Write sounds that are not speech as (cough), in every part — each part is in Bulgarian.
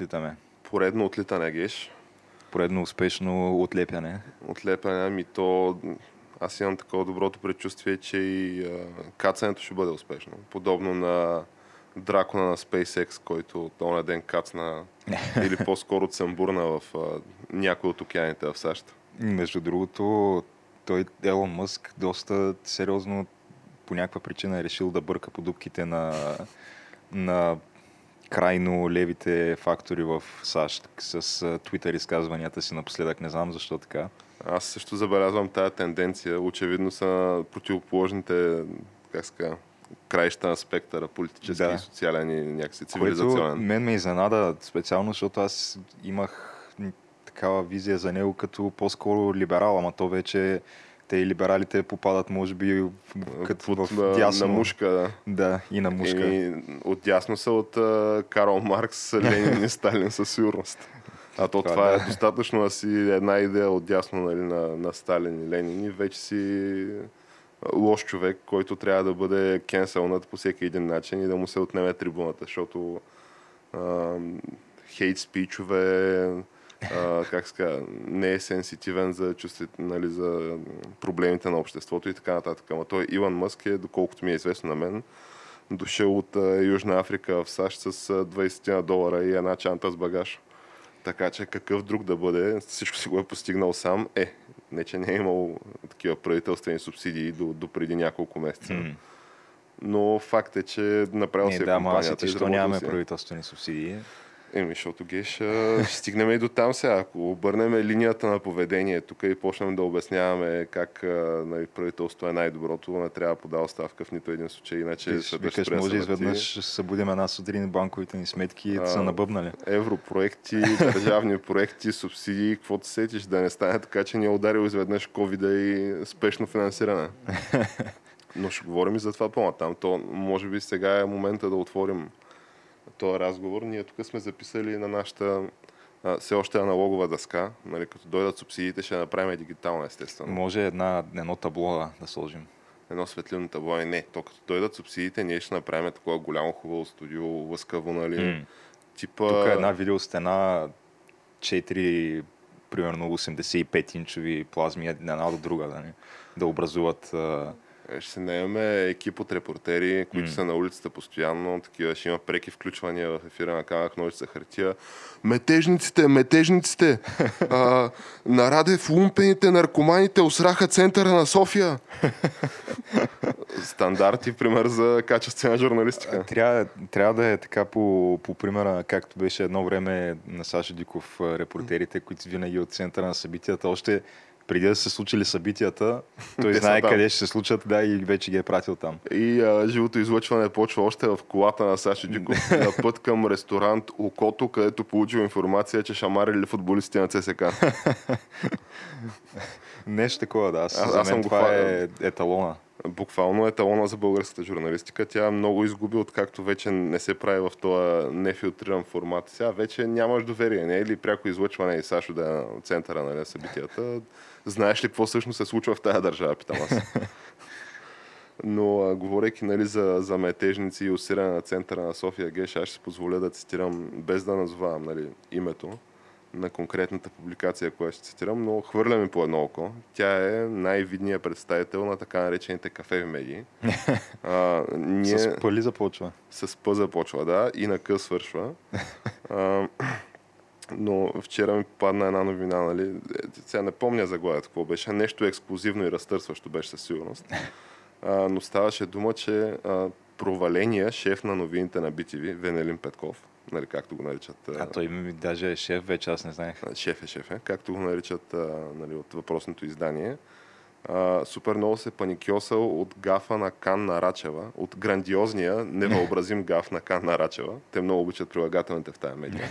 Отлитаме. Поредно отлитане, Геш. Поредно успешно отлепяне. Отлепяне, ами то... Аз имам такова доброто предчувствие, че и а, кацането ще бъде успешно. Подобно на дракона на SpaceX, който този ден кацна (laughs) или по-скоро цъмбурна в а, някои от океаните в САЩ. Между другото, той Елон Мъск доста сериозно по някаква причина е решил да бърка по дубките на, на крайно левите фактори в САЩ с Twitter изказванията си напоследък. Не знам защо така. Аз също забелязвам тази тенденция. Очевидно са противоположните, как ска, краища на спектъра, политически да. и социален и някакси цивилизационен. Което мен ме изненада специално, защото аз имах такава визия за него като по-скоро либерал, ама то вече те и либералите попадат, може би, като в, в дясно. На мушка, да. Да, и на мушка. И, от дясно са от uh, Карл Маркс, (laughs) Ленин и Сталин със сигурност. А то това, това да. е достатъчно да си една идея от дясно нали, на, на Сталин и Ленин и вече си лош човек, който трябва да бъде кенселнат по всеки един начин и да му се отнеме трибуната, защото хейт спичове, а, как ска, не е сенситивен за, чувстви, нали, за проблемите на обществото и така нататък. Ама той Илон Мъск е, доколкото ми е известно на мен, дошъл от а, Южна Африка в САЩ с 20 на долара и една чанта с багаж. Така че какъв друг да бъде, всичко си го е постигнал сам. Е, не че не е имал такива правителствени субсидии до, до преди няколко месеца. Mm. Но факт е, че направил се да, компанията. Да, защо нямаме правителствени субсидии? Еми, защото геш, ще стигнем и до там сега. Ако обърнем линията на поведение тук и почнем да обясняваме как нали, правителство е най-доброто, не трябва да подава ставка в нито един случай, иначе Ти, викаш, може изведнъж ще събудим една сутрин банковите ни сметки да са набъбнали. Европроекти, (laughs) държавни проекти, субсидии, каквото сетиш, да не стане така, че ни е ударил изведнъж covid и спешно финансиране. (laughs) Но ще говорим и за това по-натам. То може би сега е момента да отворим този разговор. Ние тук сме записали на нашата а, все още аналогова дъска. Нали, като дойдат субсидиите, ще направим дигитално, естествено. Може една, едно табло да сложим. Едно светлино табло. Е, не, то като дойдат субсидиите, ние ще направим такова голямо хубаво студио, лъскаво, нали? Mm. Типа... Тук е една видеостена, 4 примерно 85 инчови плазми една до друга, да, не? да образуват е, ще се наемем екип от репортери, които mm. са на улицата постоянно. Такива ще има преки включвания в ефира на камък, ножица, хартия. Метежниците, метежниците! а, на Радев лумпените наркоманите осраха центъра на София. Стандарти, пример за качествена журналистика. Трябва, трябва да е така по, по примера, както беше едно време на Саша Диков репортерите, които винаги от центъра на събитията още преди да се случили събитията, той знае къде ще се случат, да, и вече ги е пратил там. И а, живото излъчване почва още в колата на Саши Диков (laughs) на път към ресторант Окото, където получил информация, че шамарили футболисти на ЦСК. (laughs) Нещо такова, да. Аз, аз, аз съм това е еталона буквално еталона за българската журналистика. Тя много изгуби, откакто вече не се прави в този нефилтриран формат. Сега вече нямаш доверие, не е ли пряко излъчване и Сашо да е на центъра на нали, събитията. Знаеш ли какво всъщност се случва в тази държава, питам аз. (laughs) Но а, говорейки нали, за, за метежници и усиране на центъра на София Геш, аз ще си позволя да цитирам, без да назовавам нали, името на конкретната публикация, която ще цитирам, но хвърляме по едно око. Тя е най-видният представител на така наречените кафеви медии. (laughs) а, ние... С пъли започва. С П започва, да, и на К свършва. (laughs) а, Но вчера ми попадна една новина, нали? Е, Сега не помня заглавието какво беше. Нещо ексклюзивно и разтърсващо беше със сигурност. А, но ставаше дума, че а, проваления шеф на новините на BTV, Венелин Петков, нали, както го наричат. А той ми даже е шеф вече, аз не знаех. Шеф е шеф е, както го наричат нали, от въпросното издание. А, супер много се паникьосал от гафа на Канна Рачева, от грандиозния, невъобразим гаф на Канна Рачева. Те много обичат прилагателните в тази медия.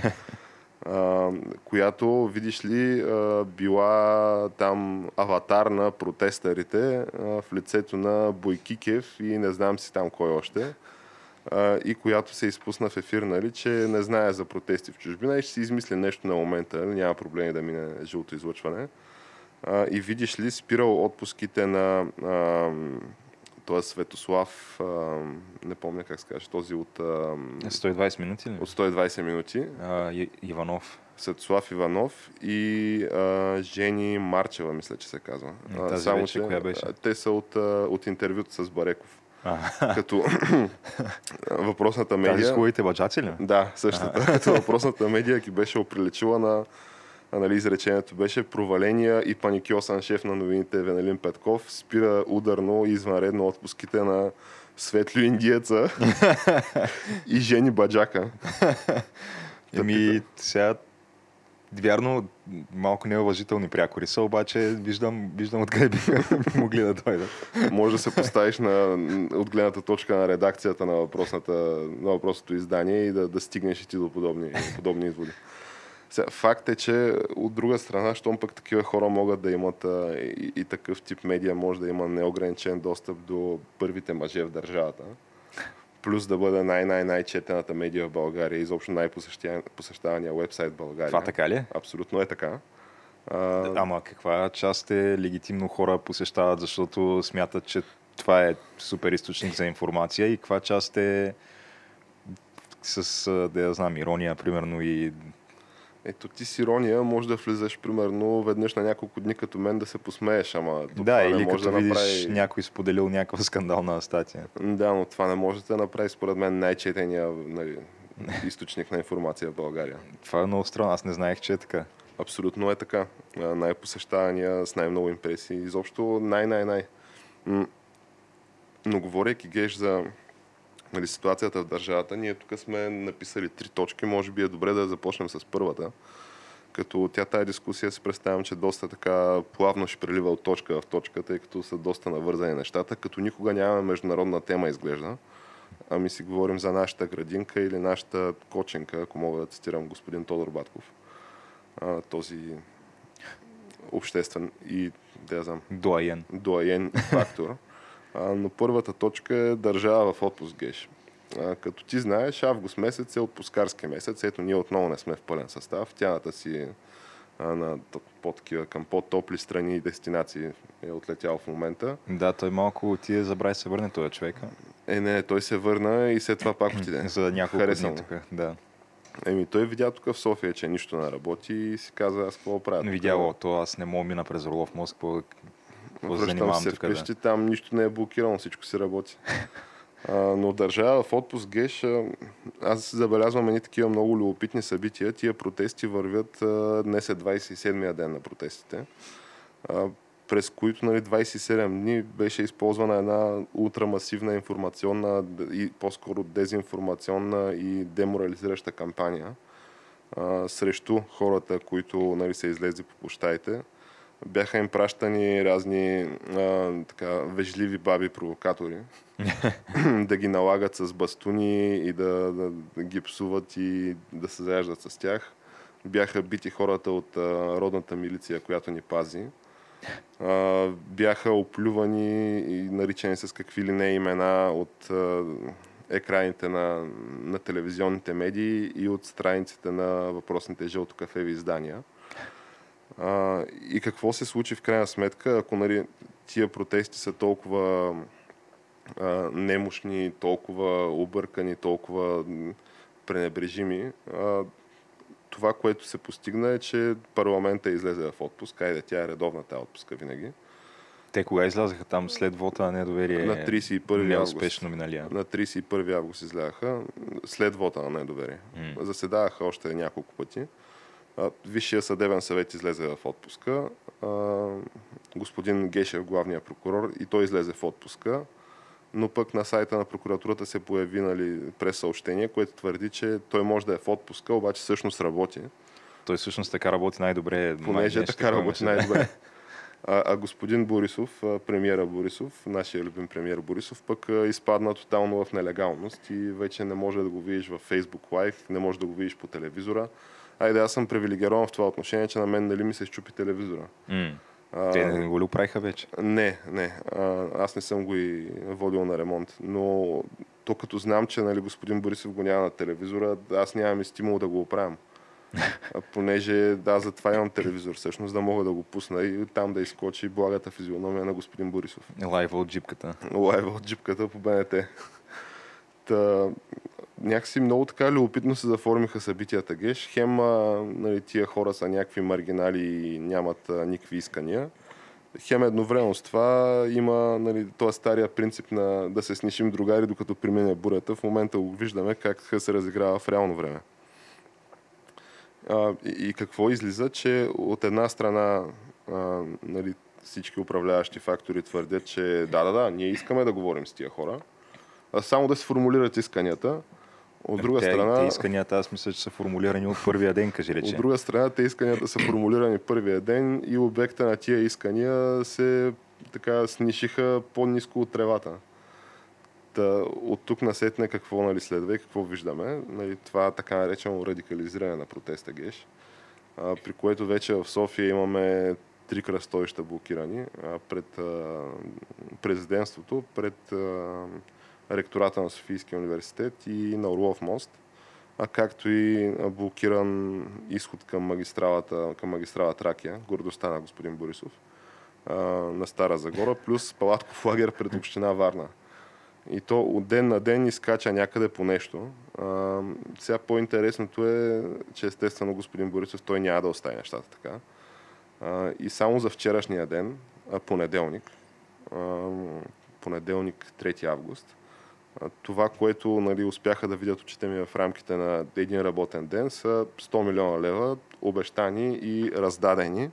А, която, видиш ли, а, била там аватар на протестарите а, в лицето на Бойкикев и не знам си там кой още. А, и която се изпусна в ефир, нали, че не знае за протести в чужбина и ще си измисли нещо на момента, нали, няма проблеми да мине жълто излъчване. А, и видиш ли, спирал отпуските на а, този Светослав, а, не помня как се каже, този от, а, 120 минути ли? от 120 минути, А, И- Иванов. Светослав Иванов и а, Жени Марчева, мисля, че се казва. Тази вече коя беше? те са от, от интервюто с Бареков. А, Като (clears throat) въпросната тази медия... с хубавите баджаци ли? Да, същата. Като въпросната медия ги беше оприлечила на нали, изречението беше проваления и паникьосан шеф на новините Венелин Петков спира ударно и извънредно отпуските на Светлю Индиеца (laughs) и Жени Баджака. Еми, сега Вярно, малко неуважителни прякори са, обаче виждам, виждам откъде биха (laughs) могли да дойдат. Може да се поставиш на, от гледната точка на редакцията на, на въпросното издание и да, да стигнеш и ти до подобни, подобни изводи. Факт е, че от друга страна, щом пък такива хора могат да имат а, и, и такъв тип медия, може да има неограничен достъп до първите мъже в държавата. Плюс да бъде най-най-най-четената медия в България, изобщо най-посещавания вебсайт в България. Това така ли е? Абсолютно е така. А, Ама каква част е легитимно хора посещават, защото смятат, че това е супер източник за информация и каква част е с, да я знам, ирония, примерно, и Ето ти с ирония може да влизаш примерно веднъж на няколко дни като мен да се посмееш, ама това да, не или може като да видиш направи... някой споделил някаква скандална статия. Да, но това не може да направи според мен най-четения нали, източник на информация в България. Това е много странно, аз не знаех, че е така. Абсолютно е така. Най-посещавания с най-много импресии. Изобщо най-най-най. Но говорейки геш за нали, ситуацията в държавата, ние тук сме написали три точки. Може би е добре да започнем с първата. Като тя тази дискусия се представям, че доста така плавно ще прелива от точка в точка, тъй като са доста навързани нещата, като никога нямаме международна тема изглежда. Ами си говорим за нашата градинка или нашата коченка, ако мога да цитирам господин Тодор Батков. А, този обществен и, да знам, Дуаен. дуаен фактор. А, но първата точка е държава в отпуск геш. А, като ти знаеш, август месец е отпускарски месец. Ето ние отново не сме в пълен състав. Тяната си а, на по-такива към по-топли страни и дестинации е отлетял в момента. Да, той малко отиде, забрави се върне този човек. Е, не, той се върна и след това пак отиде. (clears throat) За няколко Хареса дни тук. Да. Еми, той видя тук в София, че нищо не работи и си каза, аз какво правя? Видяло, то аз не мога мина през Орлов мост, се Връщам се вкъщи, там нищо не е блокирано, всичко си работи. А, но държава в отпуск геш, аз забелязвам едни такива много любопитни събития. Тия протести вървят, а, днес е 27-я ден на протестите, а, през които нали, 27 дни беше използвана една ултрамасивна информационна и по-скоро дезинформационна и деморализираща кампания а, срещу хората, които нали, са излезли по площадите бяха им пращани разни а, така, вежливи баби-провокатори (laughs) да ги налагат с бастуни и да, да, да ги псуват и да се заяждат с тях. Бяха бити хората от а, родната милиция, която ни пази. А, бяха оплювани и наричани с какви ли не имена от а, екраните на, на телевизионните медии и от страниците на въпросните жълтокафеви издания. А, и какво се случи в крайна сметка, ако нали, тия протести са толкова а, немощни, толкова объркани, толкова пренебрежими, а, това, което се постигна е, че парламента излезе в отпуск. Айде, тя е редовна тази отпуска винаги. Те кога излязаха там след вота на недоверие? На 31 август. Неуспешно миналия. На 31 август изляха, след вота на недоверие. М. Заседаваха още няколко пъти. Висшия съдебен съвет излезе в отпуска. Господин Гешев, главният прокурор, и той излезе в отпуска. Но пък на сайта на прокуратурата се появи нали, през съобщение, което твърди, че той може да е в отпуска, обаче всъщност работи. Той всъщност така работи най-добре. Понеже така работи най-добре. А, а господин Борисов, премиера Борисов, нашия любим премиер Борисов, пък изпадна тотално в нелегалност и вече не може да го видиш в Facebook Live, не може да го видиш по телевизора. Айде, аз съм привилегирован в това отношение, че на мен нали ми се щупи телевизора. Mm. А, Те не го ли оправиха вече? Не, не. А, аз не съм го и водил на ремонт. Но то като знам, че нали, господин Борисов го няма на телевизора, аз нямам и стимул да го оправям. (laughs) понеже да, затова имам телевизор всъщност, да мога да го пусна и там да изкочи благата физиономия на господин Борисов. Лайва от джипката. Лайва от джипката по БНТ. Та, някакси много така любопитно се заформиха събитията Геш. Хем а, нали, тия хора са някакви маргинали и нямат а, никакви искания. Хем едновременно с това има нали, този стария принцип на да се снишим другари, докато премине бурята. В момента го виждаме как се разиграва в реално време. А, и, и какво излиза, че от една страна а, нали, всички управляващи фактори твърдят, че да, да, да, ние искаме да говорим с тия хора, а само да се формулират исканията. От друга те, страна... Те исканията, аз мисля, че са формулирани от първия ден, кажи рече. От друга страна, те исканията са формулирани първия ден и обекта на тия искания се така снишиха по-низко от тревата. Та, от тук насетне какво нали, следва и какво виждаме. Нали, това така наречено радикализиране на протеста ГЕШ, а, при което вече в София имаме три кръстовища блокирани а, пред а, президентството, пред а, ректората на Софийския университет и на Орлов мост, а както и блокиран изход към магистралата, към магистрала Тракия, гордостта на господин Борисов, на Стара Загора, плюс палатков лагер пред община Варна. И то от ден на ден изкача някъде по нещо. А, сега по-интересното е, че естествено господин Борисов той няма да остави нещата така. А, и само за вчерашния ден, а, понеделник, а, понеделник 3 август, това, което нали, успяха да видят очите ми в рамките на един работен ден, са 100 милиона лева обещани и раздадени.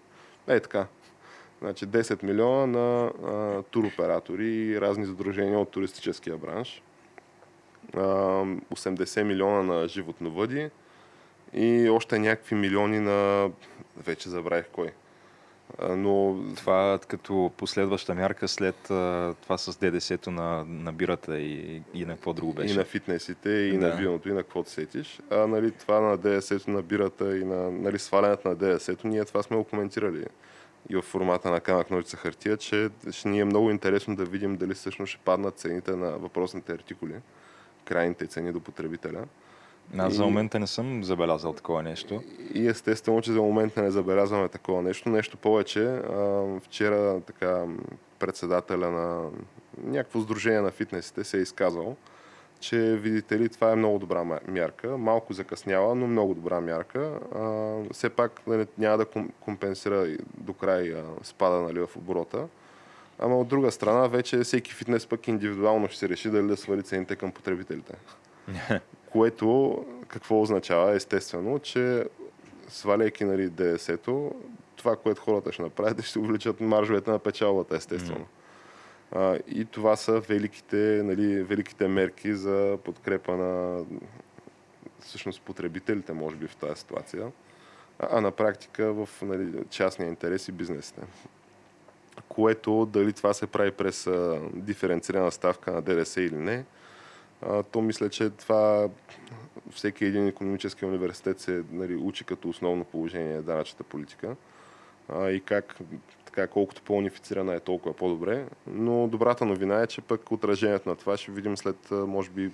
Е така, Значи 10 милиона на а, туроператори и разни задружения от туристическия бранш. А, 80 милиона на животновъди и още някакви милиони на... Вече забравих кой. Но... Това като последваща мярка след това с ДДС-то на, на бирата и, и на какво друго беше. И на фитнесите, и да. на виното, и на каквото сетиш. А нали, това на ДДС-то на бирата и на нали, свалянето на ДДС-то, ние това сме го коментирали и в формата на камък ножица хартия, че ще ни е много интересно да видим дали всъщност ще паднат цените на въпросните артикули, крайните цени до потребителя. Аз и... за момента не съм забелязал такова нещо. И естествено, че за момента не забелязваме такова нещо. Нещо повече, а, вчера така председателя на някакво сдружение на фитнесите се е изказал, че видите ли, това е много добра мярка. Малко закъснява, но много добра мярка. А, все пак нали, няма да компенсира до край а, спада нали, в оборота. Ама от друга страна, вече всеки фитнес пък индивидуално ще се реши дали да свали цените към потребителите. (laughs) Което какво означава? Естествено, че сваляйки нали, ДС-то, това, което хората ще направят, ще увеличат маржовете на печалбата, естествено. Mm. А, и това са великите, нали, великите мерки за подкрепа на всъщност потребителите, може би, в тази ситуация, а, а на практика в нали, частния интерес и бизнесите. Което, дали това се прави през а, диференцирана ставка на ДДС или не, а, то мисля, че това всеки един економически университет се нали, учи като основно положение данъчната политика а, и как така, колкото по-унифицирана е, толкова по-добре. Но добрата новина е, че пък отражението на това ще видим след, може би,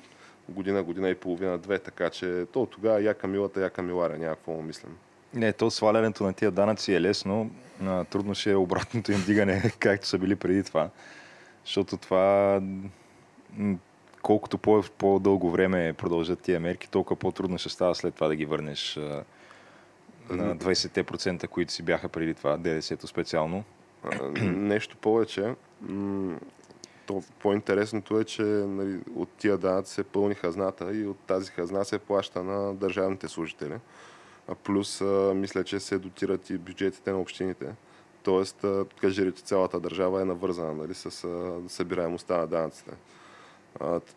година, година и половина, две, така че то тогава яка милата, яка миларя, няма какво му мислим. Не, то свалянето на тия данъци е лесно, трудно ще е обратното им дигане, (laughs) както са били преди това. Защото това, колкото по- по-дълго време продължат тия мерки, толкова по-трудно ще става след това да ги върнеш на 20%, които си бяха преди това, ДДС-то специално. Нещо повече. То, по-интересното е, че нали, от тия данъци се пълни хазната и от тази хазна се плаща на държавните служители. А плюс, а, мисля, че се дотират и бюджетите на общините. Тоест, кажи цялата държава е навързана нали, с а, събираемостта на данъците.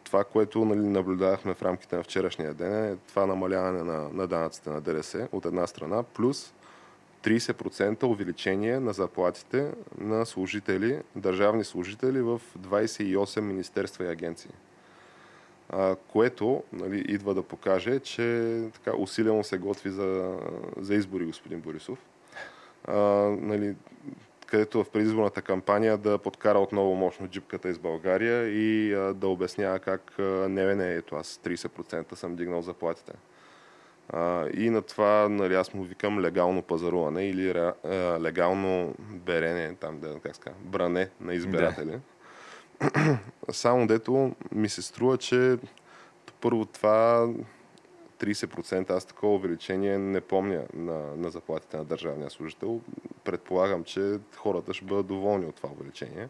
Това, което нали, наблюдавахме в рамките на вчерашния ден е това намаляване на, на данъците на ДДС от една страна, плюс 30% увеличение на заплатите на служители, държавни служители в 28 министерства и агенции. А, което нали, идва да покаже, че така усилено се готви за, за избори господин Борисов. А, нали, където в предизборната кампания да подкара отново мощно джипката из България и а, да обяснява как а, не, не, ето аз 30% съм дигнал заплатите. А, и на това нали, аз му викам легално пазаруване или а, легално берене, там да как ска, бране на избиратели. Да. (clears throat) Само дето ми се струва, че първо това 30% аз такова увеличение не помня на, на заплатите на държавния служител. Предполагам, че хората ще бъдат доволни от това увеличение.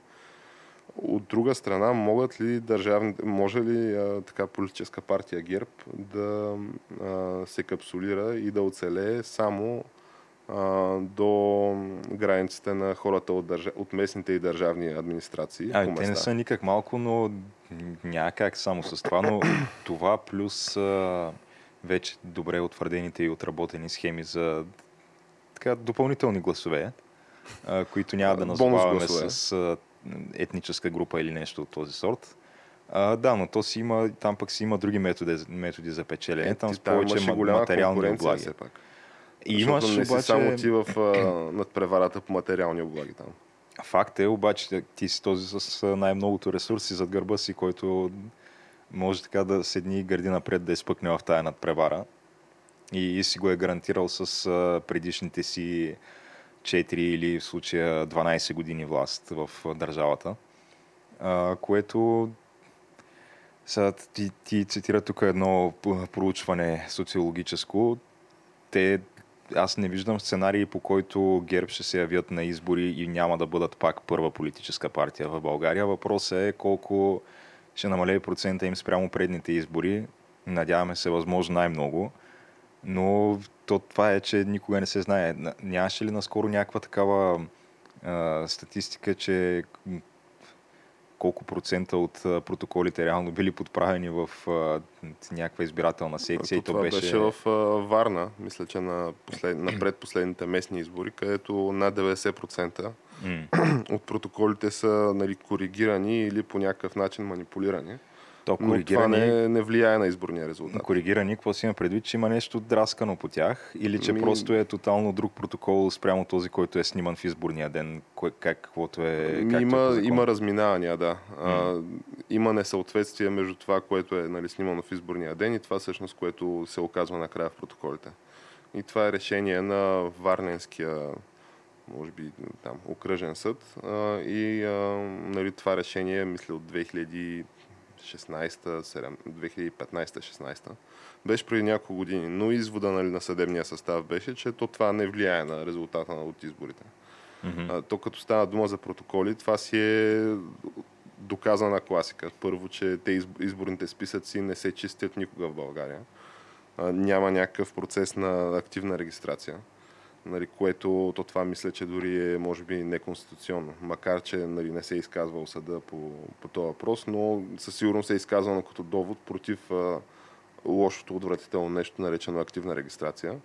От друга страна, могат ли държавни, може ли а, така политическа партия ГЕРБ да а, се капсулира и да оцелее само а, до границите на хората от, държа... от местните и държавни администрации? А, те не са никак малко, но няма как само с това, но това плюс а, вече добре утвърдените и отработени схеми за така, допълнителни гласове, а, които няма да назоваваме с а, етническа група или нещо от този сорт. А, да, но то си има, там пък си има други методи, методи за печелене, е, там с повече материални облаги. Все пак. И имаш не обаче... си само ти в надпреварата по материални облаги там. Факт е, обаче ти си този с най-многото ресурси зад гърба си, който може така да седни гърди напред да изпъкне в тая надпревара. И, и си го е гарантирал с а, предишните си 4 или в случая 12 години власт в държавата, а, което сега ти, ти цитира тук едно проучване социологическо. Те, аз не виждам сценарии, по който ГЕРБ ще се явят на избори и няма да бъдат пак първа политическа партия в България. Въпросът е колко ще намалее процента им спрямо предните избори. Надяваме се възможно най-много. Но то това е, че никога не се знае. Нямаше ли наскоро някаква такава а, статистика, че колко процента от протоколите реално били подправени в някаква избирателна секция. и то беше... беше в Варна, мисля, че на, послед... на предпоследните местни избори, където над 90% mm. от протоколите са нали, коригирани или по някакъв начин манипулирани. То Но това не, не влияе на изборния резултат. Коригирани, какво си има предвид, че има нещо драскано по тях или че ми... просто е тотално друг протокол спрямо този, който е сниман в изборния ден, кое, как, каквото е... Ми, има, е има разминавания, да. А, има несъответствие между това, което е нали, снимано в изборния ден и това всъщност, което се оказва накрая в протоколите. И това е решение на Варненския може би там, окръжен съд. А, и а, нали, това решение, мисля, от 2000 2015-16. Беше преди няколко години. Но извода нали, на съдебния състав беше, че то това не влияе на резултата от изборите. Mm-hmm. А, то като стана дума за протоколи, това си е доказана класика. Първо, че те изборните списъци не се чистят никога в България. А, няма някакъв процес на активна регистрация нали, което то това мисля, че дори е може би неконституционно. Макар, че нали, не се е изказвал съда по, по този въпрос, но със сигурност се е изказано като довод против а, лошото отвратително нещо, наречено активна регистрация.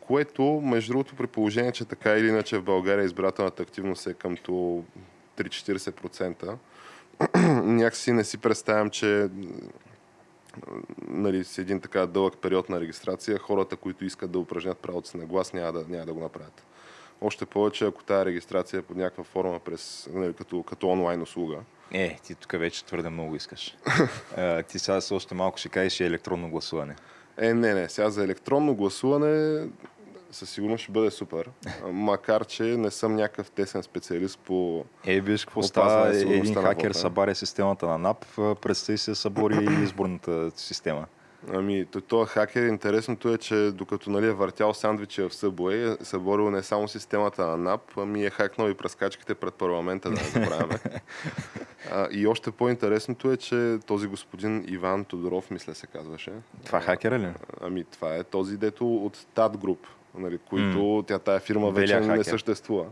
Което, между другото, при положение, че така или иначе в България избирателната активност е къмто 3-40%, (clears throat) някакси не си представям, че нали, с един така дълъг период на регистрация, хората, които искат да упражнят правото си на глас, няма да, няма да го направят. Още повече, ако тази регистрация е под някаква форма през, нали, като, като онлайн услуга. Е, ти тук вече твърде много искаш. (laughs) а, ти сега още малко ще кажеш и електронно гласуване. Е, не, не. Сега за електронно гласуване със сигурност ще бъде супер. Макар, че не съм някакъв тесен специалист по Е, виж какво става един хакер събаря системата на НАП, представи се събори (coughs) изборната система. Ами, този хакер, интересното е, че докато нали, е въртял сандвичи в Subway, е съборил не само системата на НАП, ами е хакнал и пръскачките пред парламента, да не забравяме. (laughs) А, и още по-интересното е, че този господин Иван Тодоров, мисля се казваше. Това хакера ли? Ами това е този дето от Тат Груп, нали, които mm. тя тая фирма Белия вече не хакер. съществува.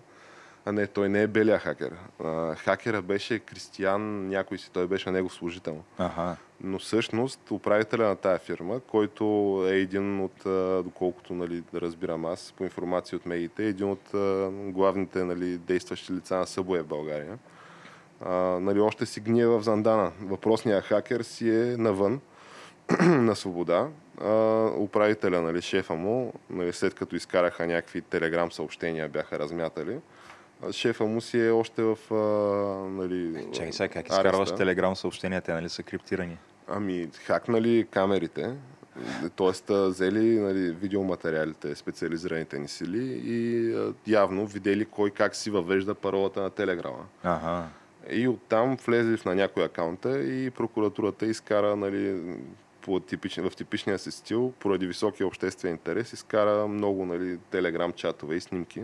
А не, той не е белия хакер. А, хакера беше Кристиян, някой си, той беше негов служител. Ага. Но всъщност управителя на тая фирма, който е един от, доколкото нали, да разбирам аз, по информация от медиите, е един от главните нали, действащи лица на Събоя в България. А, нали, още си гние в Зандана. Въпросният хакер си е навън, (clears throat) на свобода. А, управителя, нали, шефа му, нали, след като изкараха някакви телеграм съобщения, бяха размятали. Шефа му си е още в а, нали, Чакай сега, как ареста. изкарваш телеграм съобщения, те нали са криптирани? Ами, хакнали камерите, т.е. взели нали, видеоматериалите, специализираните ни сили и явно видели кой как си въвежда паролата на Телеграма. Ага. И оттам влезли в на някой акаунта и прокуратурата изкара нали, по типични, в типичния си стил, поради високия обществен интерес, изкара много нали, телеграм чатове и снимки.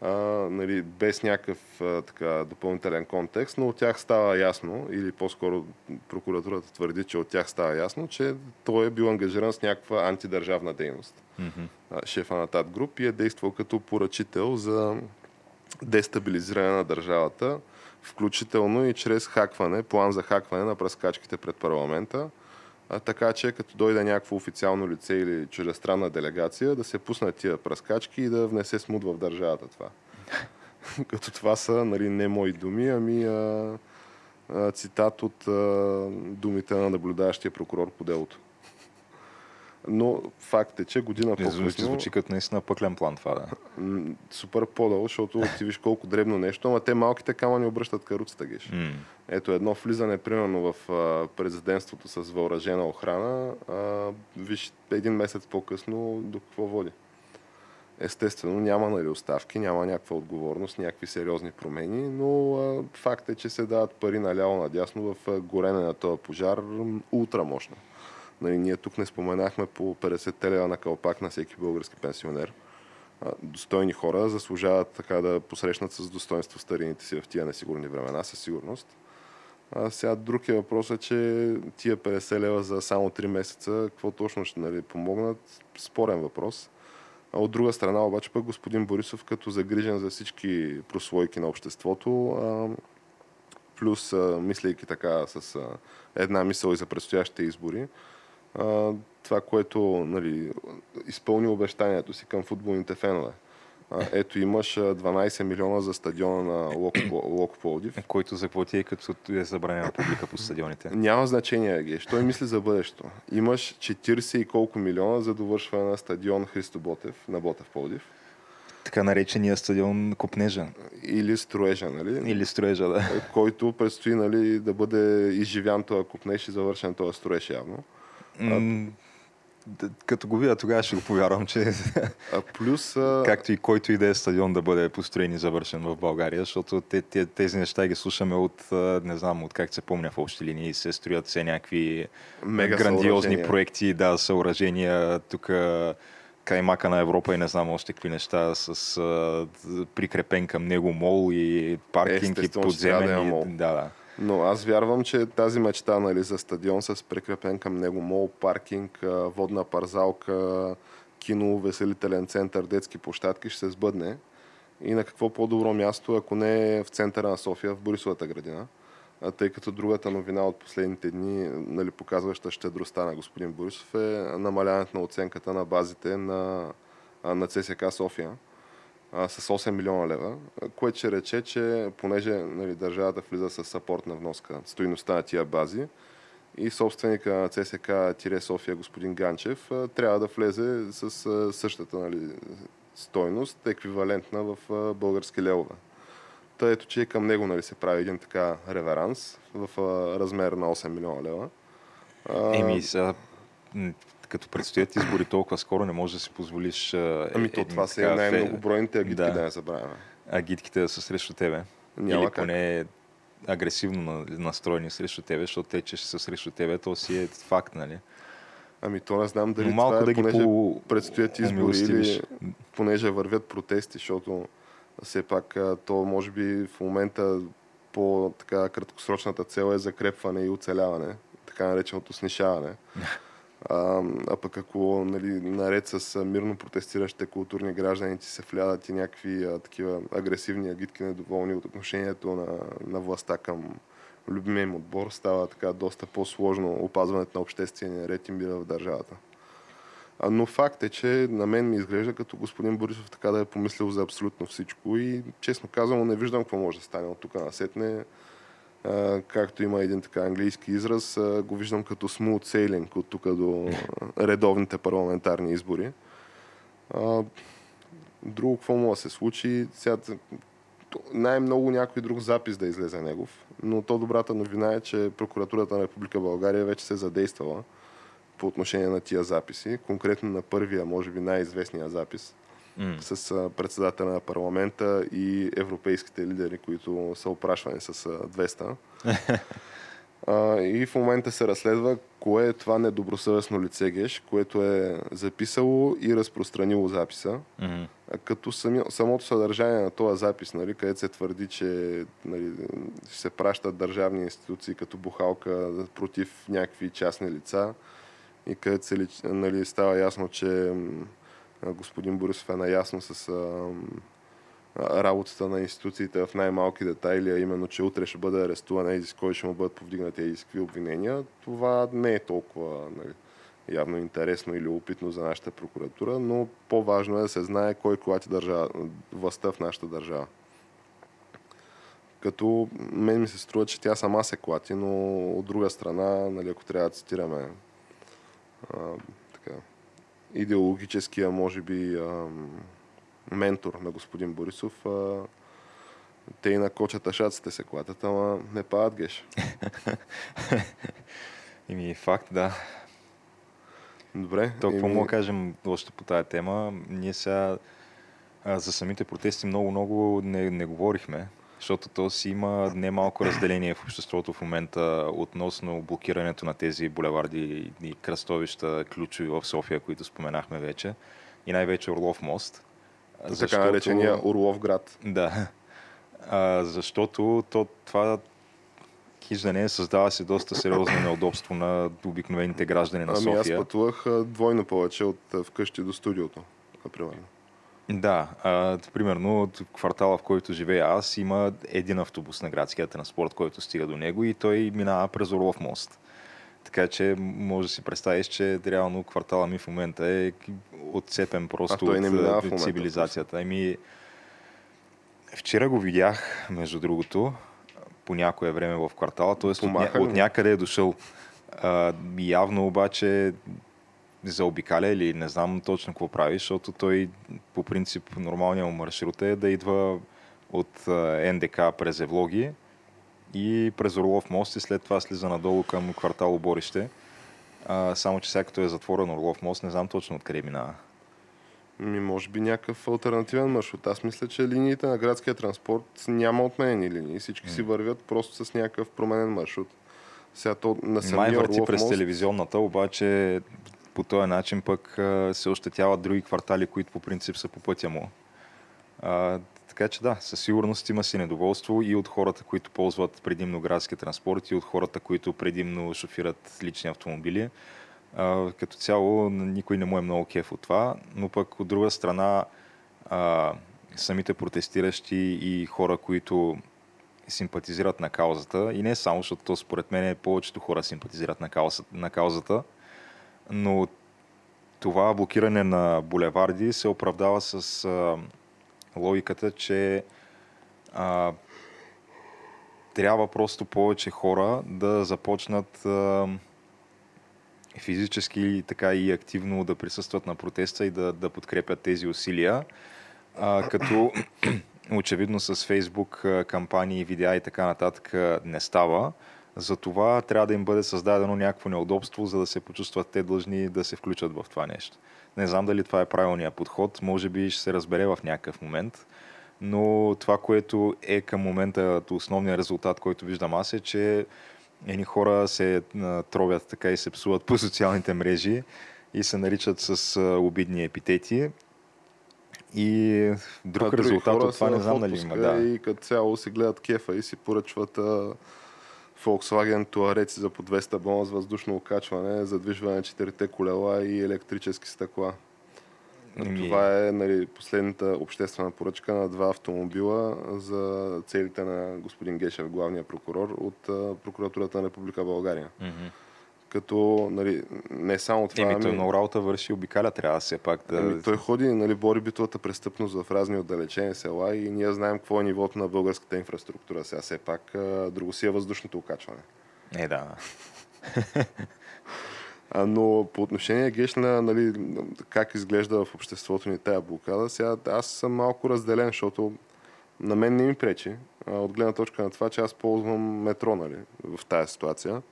А, нали, без някакъв а, така, допълнителен контекст, но от тях става ясно, или по-скоро прокуратурата твърди, че от тях става ясно, че той е бил ангажиран с някаква антидържавна дейност. А, шефа на ТАТ груп и е действал като поръчител за дестабилизиране на държавата, включително и чрез хакване, план за хакване на пръскачките пред парламента, така че като дойде някакво официално лице или чуждестранна делегация, да се пуснат тия пръскачки и да внесе смут в държавата това. (laughs) като това са нали, не мои думи, ами а, а, цитат от а, думите на наблюдаващия прокурор по делото. Но факт е, че година Не, звучи, по-късно... звучи като наистина пъклен план това, да. Супер подъл, защото ти виж колко дребно нещо, ама те малките камъни обръщат каруцата, геш. М. Ето едно влизане, примерно в а, президентството с въоръжена охрана, а, виж един месец по-късно до какво води. Естествено, няма нали, оставки, няма някаква отговорност, някакви сериозни промени, но а, факт е, че се дават пари наляво надясно в горене на този пожар ултрамощно. Нали, ние тук не споменахме по 50 лева на кълпак на всеки български пенсионер. Достойни хора заслужават така да посрещнат с достоинство старините си в тия несигурни времена, със сигурност. А сега друг е въпросът, че тия 50 лева за само 3 месеца, какво точно ще нали, помогнат, спорен въпрос. А от друга страна обаче пък господин Борисов, като загрижен за всички прослойки на обществото, а, плюс а, мислейки така с а, една мисъл и за предстоящите избори, а, това, което нали, изпълни обещанието си към футболните фенове. А, ето имаш а, 12 милиона за стадиона на Локо, Локо Пловдив. Който заплати, като е забранена публика по стадионите. Няма значение, Геш. Той мисли за бъдещето. Имаш 40 и колко милиона за довършване на стадион Христо Ботев, на Ботев Пловдив. Така наречения стадион Копнежа. Или строежа, нали? Или строежа, да. Който предстои нали, да бъде изживян този купнеж и завършен този строеж явно. Д- Като го видя, тогава ще го повярвам, че А плюс... А... както и който и да е стадион да бъде построен и завършен в България, защото те, те, тези неща ги слушаме от, а, не знам, от как се помня в общи линии, се строят все някакви Мега грандиозни проекти, да, съоръжения, тук а, каймака на Европа и не знам още какви неща с а, прикрепен към него мол и паркинг и Естествено, да подземен. и- мол. Да, да. Но аз вярвам, че тази мечта нали, за стадион с прикрепен към него мол, паркинг, водна парзалка, кино, веселителен център, детски площадки ще се сбъдне. И на какво по-добро място, ако не в центъра на София, в Борисовата градина. Тъй като другата новина от последните дни, нали, показваща щедростта на господин Борисов, е намаляването на оценката на базите на, на ЦСК София а, с 8 милиона лева, което ще рече, че понеже нали, държавата влиза с сапортна вноска, стоиността на тия бази и собственика на ЦСК-София, господин Ганчев, трябва да влезе с същата нали, стойност, еквивалентна в български левове. Та ето, че към него нали, се прави един така реверанс в размер на 8 милиона лева. Еми, м, като предстоят избори толкова скоро, не можеш да си позволиш а, ами то това са така фе- най-многобройните агитки, Да. да не забравяме. агитките да са срещу тебе. Няма Или как. поне агресивно на- настроени срещу тебе, защото те, че ще са срещу тебе, то си е факт, нали? Ами то не знам дали Но малко това е, да ги понеже по- предстоят избори или понеже вървят протести, защото все пак то може би в момента по-краткосрочната цел е закрепване и оцеляване, така нареченото снишаване. (laughs) А, а пък ако нали, наред с мирно протестиращите културни граждани ти се влядат и някакви а, такива агресивни агитки недоволни от отношението на, на властта към любимия им отбор, става така доста по-сложно опазването на обществения ред и мира в държавата. А, но факт е, че на мен ми изглежда като господин Борисов така да е помислил за абсолютно всичко и честно казвам не виждам какво може да стане от тук насетне както има един така английски израз, го виждам като smooth sailing от тук до редовните парламентарни избори. Друго какво може да се случи? Сега, най-много някой друг запис да излезе негов, но то добрата новина е, че прокуратурата на Република България вече се задействала по отношение на тия записи. Конкретно на първия, може би най-известния запис, mm. с председателя на парламента и европейските лидери, които са опрашвани с 200. (laughs) а, и в момента се разследва кое е това недобросъвестно лице Геш, което е записало и разпространило записа. Mm-hmm. Като сами, самото съдържание на този запис, нали, където се твърди, че нали, се пращат държавни институции като бухалка против някакви частни лица и където се нали, става ясно, че господин Борисов е наясно с а, работата на институциите в най-малки детайли, а именно, че утре ще бъде арестуван и с кой ще му бъдат повдигнати и какви обвинения, това не е толкова нали, явно интересно или опитно за нашата прокуратура, но по-важно е да се знае кой колати държава, властта в нашата държава. Като мен ми се струва, че тя сама се клати, но от друга страна, нали, ако трябва да цитираме идеологическия, може би, ментор на господин Борисов, те и на кочата шаците се клатят, ама не падат геш. (laughs) Ими факт, да. Добре. То, какво мога кажем още по тази тема? Ние сега за самите протести много-много не, не говорихме защото то си има немалко разделение в обществото в момента относно блокирането на тези булеварди и кръстовища ключови в София, които споменахме вече. И най-вече Орлов мост. Защото... Така наречения Орлов град. Да. А, защото то, това хиждане създава се доста сериозно неудобство на обикновените граждани на София. Ами аз пътувах двойно повече от вкъщи до студиото, например. Да, а, примерно от квартала, в който живея аз, има един автобус на градския транспорт, който стига до него и той минава през Орлов мост. Така че може да си представиш, че реално квартала ми в момента е отцепен просто от, от цивилизацията. Ами, вчера го видях, между другото, по някое време в квартала, т.е. от, от някъде е дошъл. А, явно обаче заобикаля или не знам точно какво прави, защото той по принцип нормалният му маршрут е да идва от НДК през Евлоги и през Орлов мост и след това слиза надолу към квартал Оборище. А, само, че сега като е затворен Орлов мост, не знам точно откъде минава. Ми, може би някакъв альтернативен маршрут. Аз мисля, че линиите на градския транспорт няма отменени линии. Всички mm. си вървят просто с някакъв променен маршрут. Сега то на самия Май върти през мост... телевизионната, обаче по този начин пък се ощетяват други квартали, които по принцип са по пътя му. А, така че да, със сигурност има си недоволство и от хората, които ползват предимно градски транспорт и от хората, които предимно шофират лични автомобили. А, като цяло никой не му е много кеф от това, но пък от друга страна а, самите протестиращи и хора, които симпатизират на каузата, и не само, защото според мен повечето хора симпатизират на каузата, на каузата но това блокиране на булеварди се оправдава с а, логиката, че а, трябва просто повече хора да започнат а, физически така и активно да присъстват на протеста и да, да подкрепят тези усилия. А, като (clears throat) очевидно с Фейсбук кампании, видеа и така нататък не става. Затова трябва да им бъде създадено някакво неудобство, за да се почувстват те длъжни да се включат в това нещо. Не знам дали това е правилният подход, може би ще се разбере в някакъв момент, но това, което е към момента основният резултат, който виждам аз е, че едни хора се тровят така и се псуват по (laughs) социалните мрежи и се наричат с обидни епитети И друг а резултат от това не знам дали има. Да. И като цяло си гледат кефа и си поръчват а, Volkswagen туареци за по 200 бона с въздушно окачване, задвижване на четирите колела и електрически стъкла. Еми- Това е нали, последната обществена поръчка на два автомобила за целите на господин Гешев, главния прокурор от прокуратурата на Република България. Мгм. Като нали, не само това, Еми, той ами- много работа върши, обикаля, трябва все пак да... Ами, той ходи, нали, бори битовата престъпност в разни отдалечени села и ние знаем какво е нивото на българската инфраструктура. Сега все пак друго си е въздушното окачване. Е, да. Но по отношение геш на нали, как изглежда в обществото ни тая блокада, сега аз съм малко разделен, защото на мен не ми пречи. От гледна точка на това, че аз ползвам метро нали, в тази ситуация.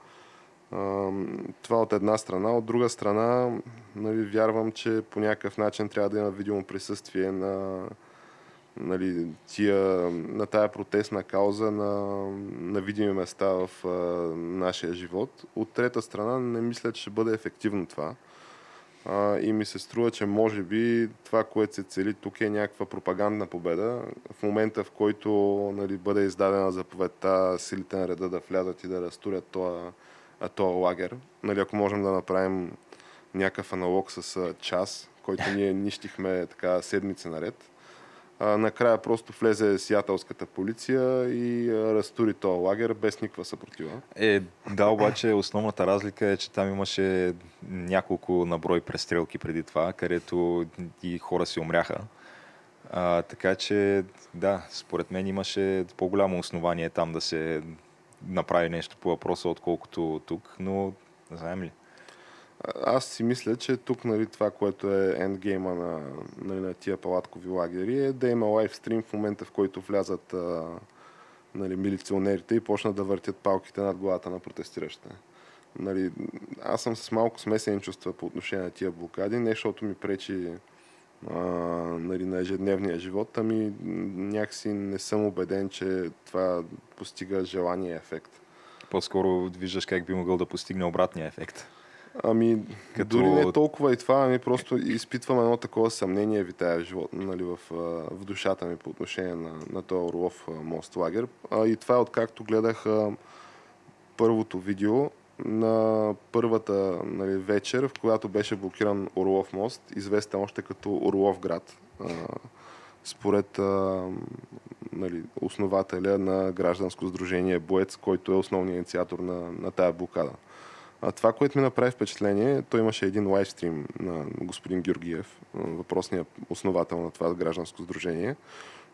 Това от една страна. От друга страна, нали, вярвам, че по някакъв начин трябва да има видимо присъствие на, нали, тия, на тая протестна кауза на, на видими места в а, нашия живот. От трета страна, не мисля, че ще бъде ефективно това. А, и ми се струва, че може би това, което се цели тук е някаква пропагандна победа. В момента, в който нали, бъде издадена заповедта силите на реда да влязат и да разтурят този, а, този лагер, нали, ако можем да направим някакъв аналог с а, час, който ние (laughs) нищихме така седмици наред, а, накрая просто влезе сиятелската полиция и а, разтури този лагер без никаква съпротива. Е, да, обаче основната разлика е, че там имаше няколко наброй престрелки преди това, където и хора си умряха. А, така че, да, според мен имаше по-голямо основание там да се направи нещо по въпроса, отколкото тук, но знаем ли? Аз си мисля, че тук нали, това, което е ендгейма на, нали, на тия палаткови лагери е да има лайвстрим в момента, в който влязат а, нали, милиционерите и почнат да въртят палките над главата на протестиращите. Нали, аз съм с малко смесени чувства по отношение на тия блокади, не защото ми пречи а, нали, на ежедневния живот, ами някакси не съм убеден, че това постига желания ефект. По-скоро виждаш как би могъл да постигне обратния ефект. Ами, Като- дори не толкова и това, ами просто изпитвам едно такова съмнение витая в живота, нали, в, в душата ми по отношение на, на този Орлов мост лагер. А, и това е откакто гледах а, първото видео на първата нали, вечер, в която беше блокиран Орлов мост, известен още като Орлов град. Според нали, основателя на гражданско сдружение Боец, който е основният инициатор на, на тая блокада. А това, което ми направи впечатление, той имаше един лайвстрим на господин Георгиев, въпросният основател на това гражданско сдружение.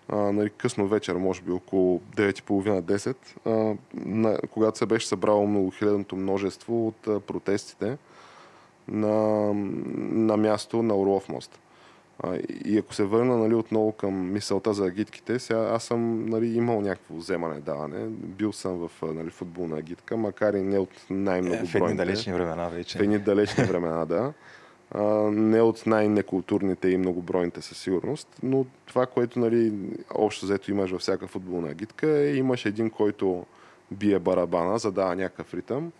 А, нали, късно вечер, може би около 9.30-10, а, на, когато се беше събрало многохилядното множество от а, протестите на, на място на Орлов мост. А, и ако се върна нали, отново към мисълта за агитките, сега аз съм нали, имал някакво вземане даване. Бил съм в нали, футболна агитка, макар и не от Е, в едни далечни времена вече. В едни далечни времена, да. А, не от най-некултурните и многобройните със сигурност, но това, което нали, общо взето имаш във всяка футболна агитка е имаш един, който бие барабана, задава някакъв ритъм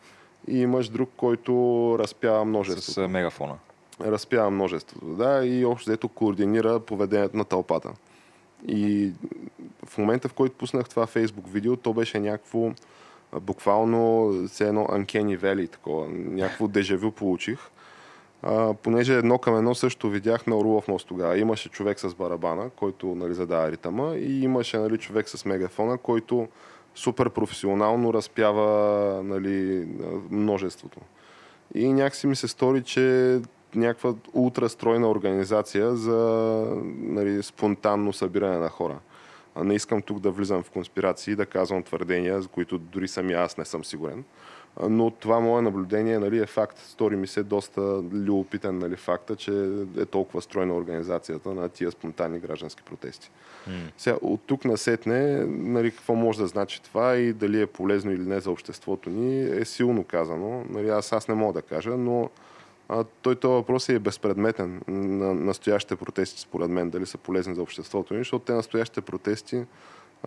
и имаш друг, който разпява множество С мегафона. разпява множеството, да, и общо взето координира поведението на тълпата. И в момента, в който пуснах това фейсбук видео, то беше някакво буквално все едно Uncanny Valley, такова, някакво дежавю получих. А, понеже едно към едно също видях на Орлов мост тогава. Имаше човек с барабана, който нали, задава ритъма и имаше нали, човек с мегафона, който супер професионално разпява нали, множеството. И някакси ми се стори, че някаква ултрастройна организация за нали, спонтанно събиране на хора. Не искам тук да влизам в конспирации, да казвам твърдения, за които дори сами аз не съм сигурен. Но това мое наблюдение нали, е факт. Стори ми се доста любопитен нали, факта, че е толкова стройна организацията на тия спонтанни граждански протести. Сега, от тук насетне, нали, какво може да значи това и дали е полезно или не за обществото ни, е силно казано. Нали, аз, аз не мога да кажа, но а, той този въпрос е безпредметен на настоящите протести, според мен, дали са полезни за обществото ни, защото те настоящите протести,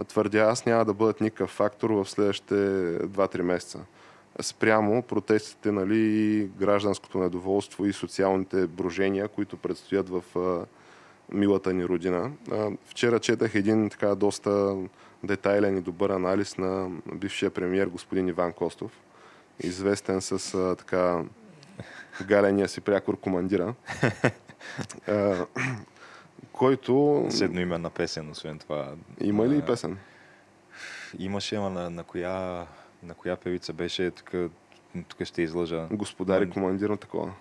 твърдя аз, няма да бъдат никакъв фактор в следващите 2-3 месеца. Спрямо протестите, нали, и гражданското недоволство и социалните брожения, които предстоят в милата ни родина. Вчера четах един така доста детайлен и добър анализ на бившия премьер господин Иван Костов, известен с а, така галения си прякор командира, а, който... Седно име на песен, освен това. Има ли песен? Имаше, ама на, на, коя, на коя певица беше, тук, тук ще излъжа. Господари М. командирно такова.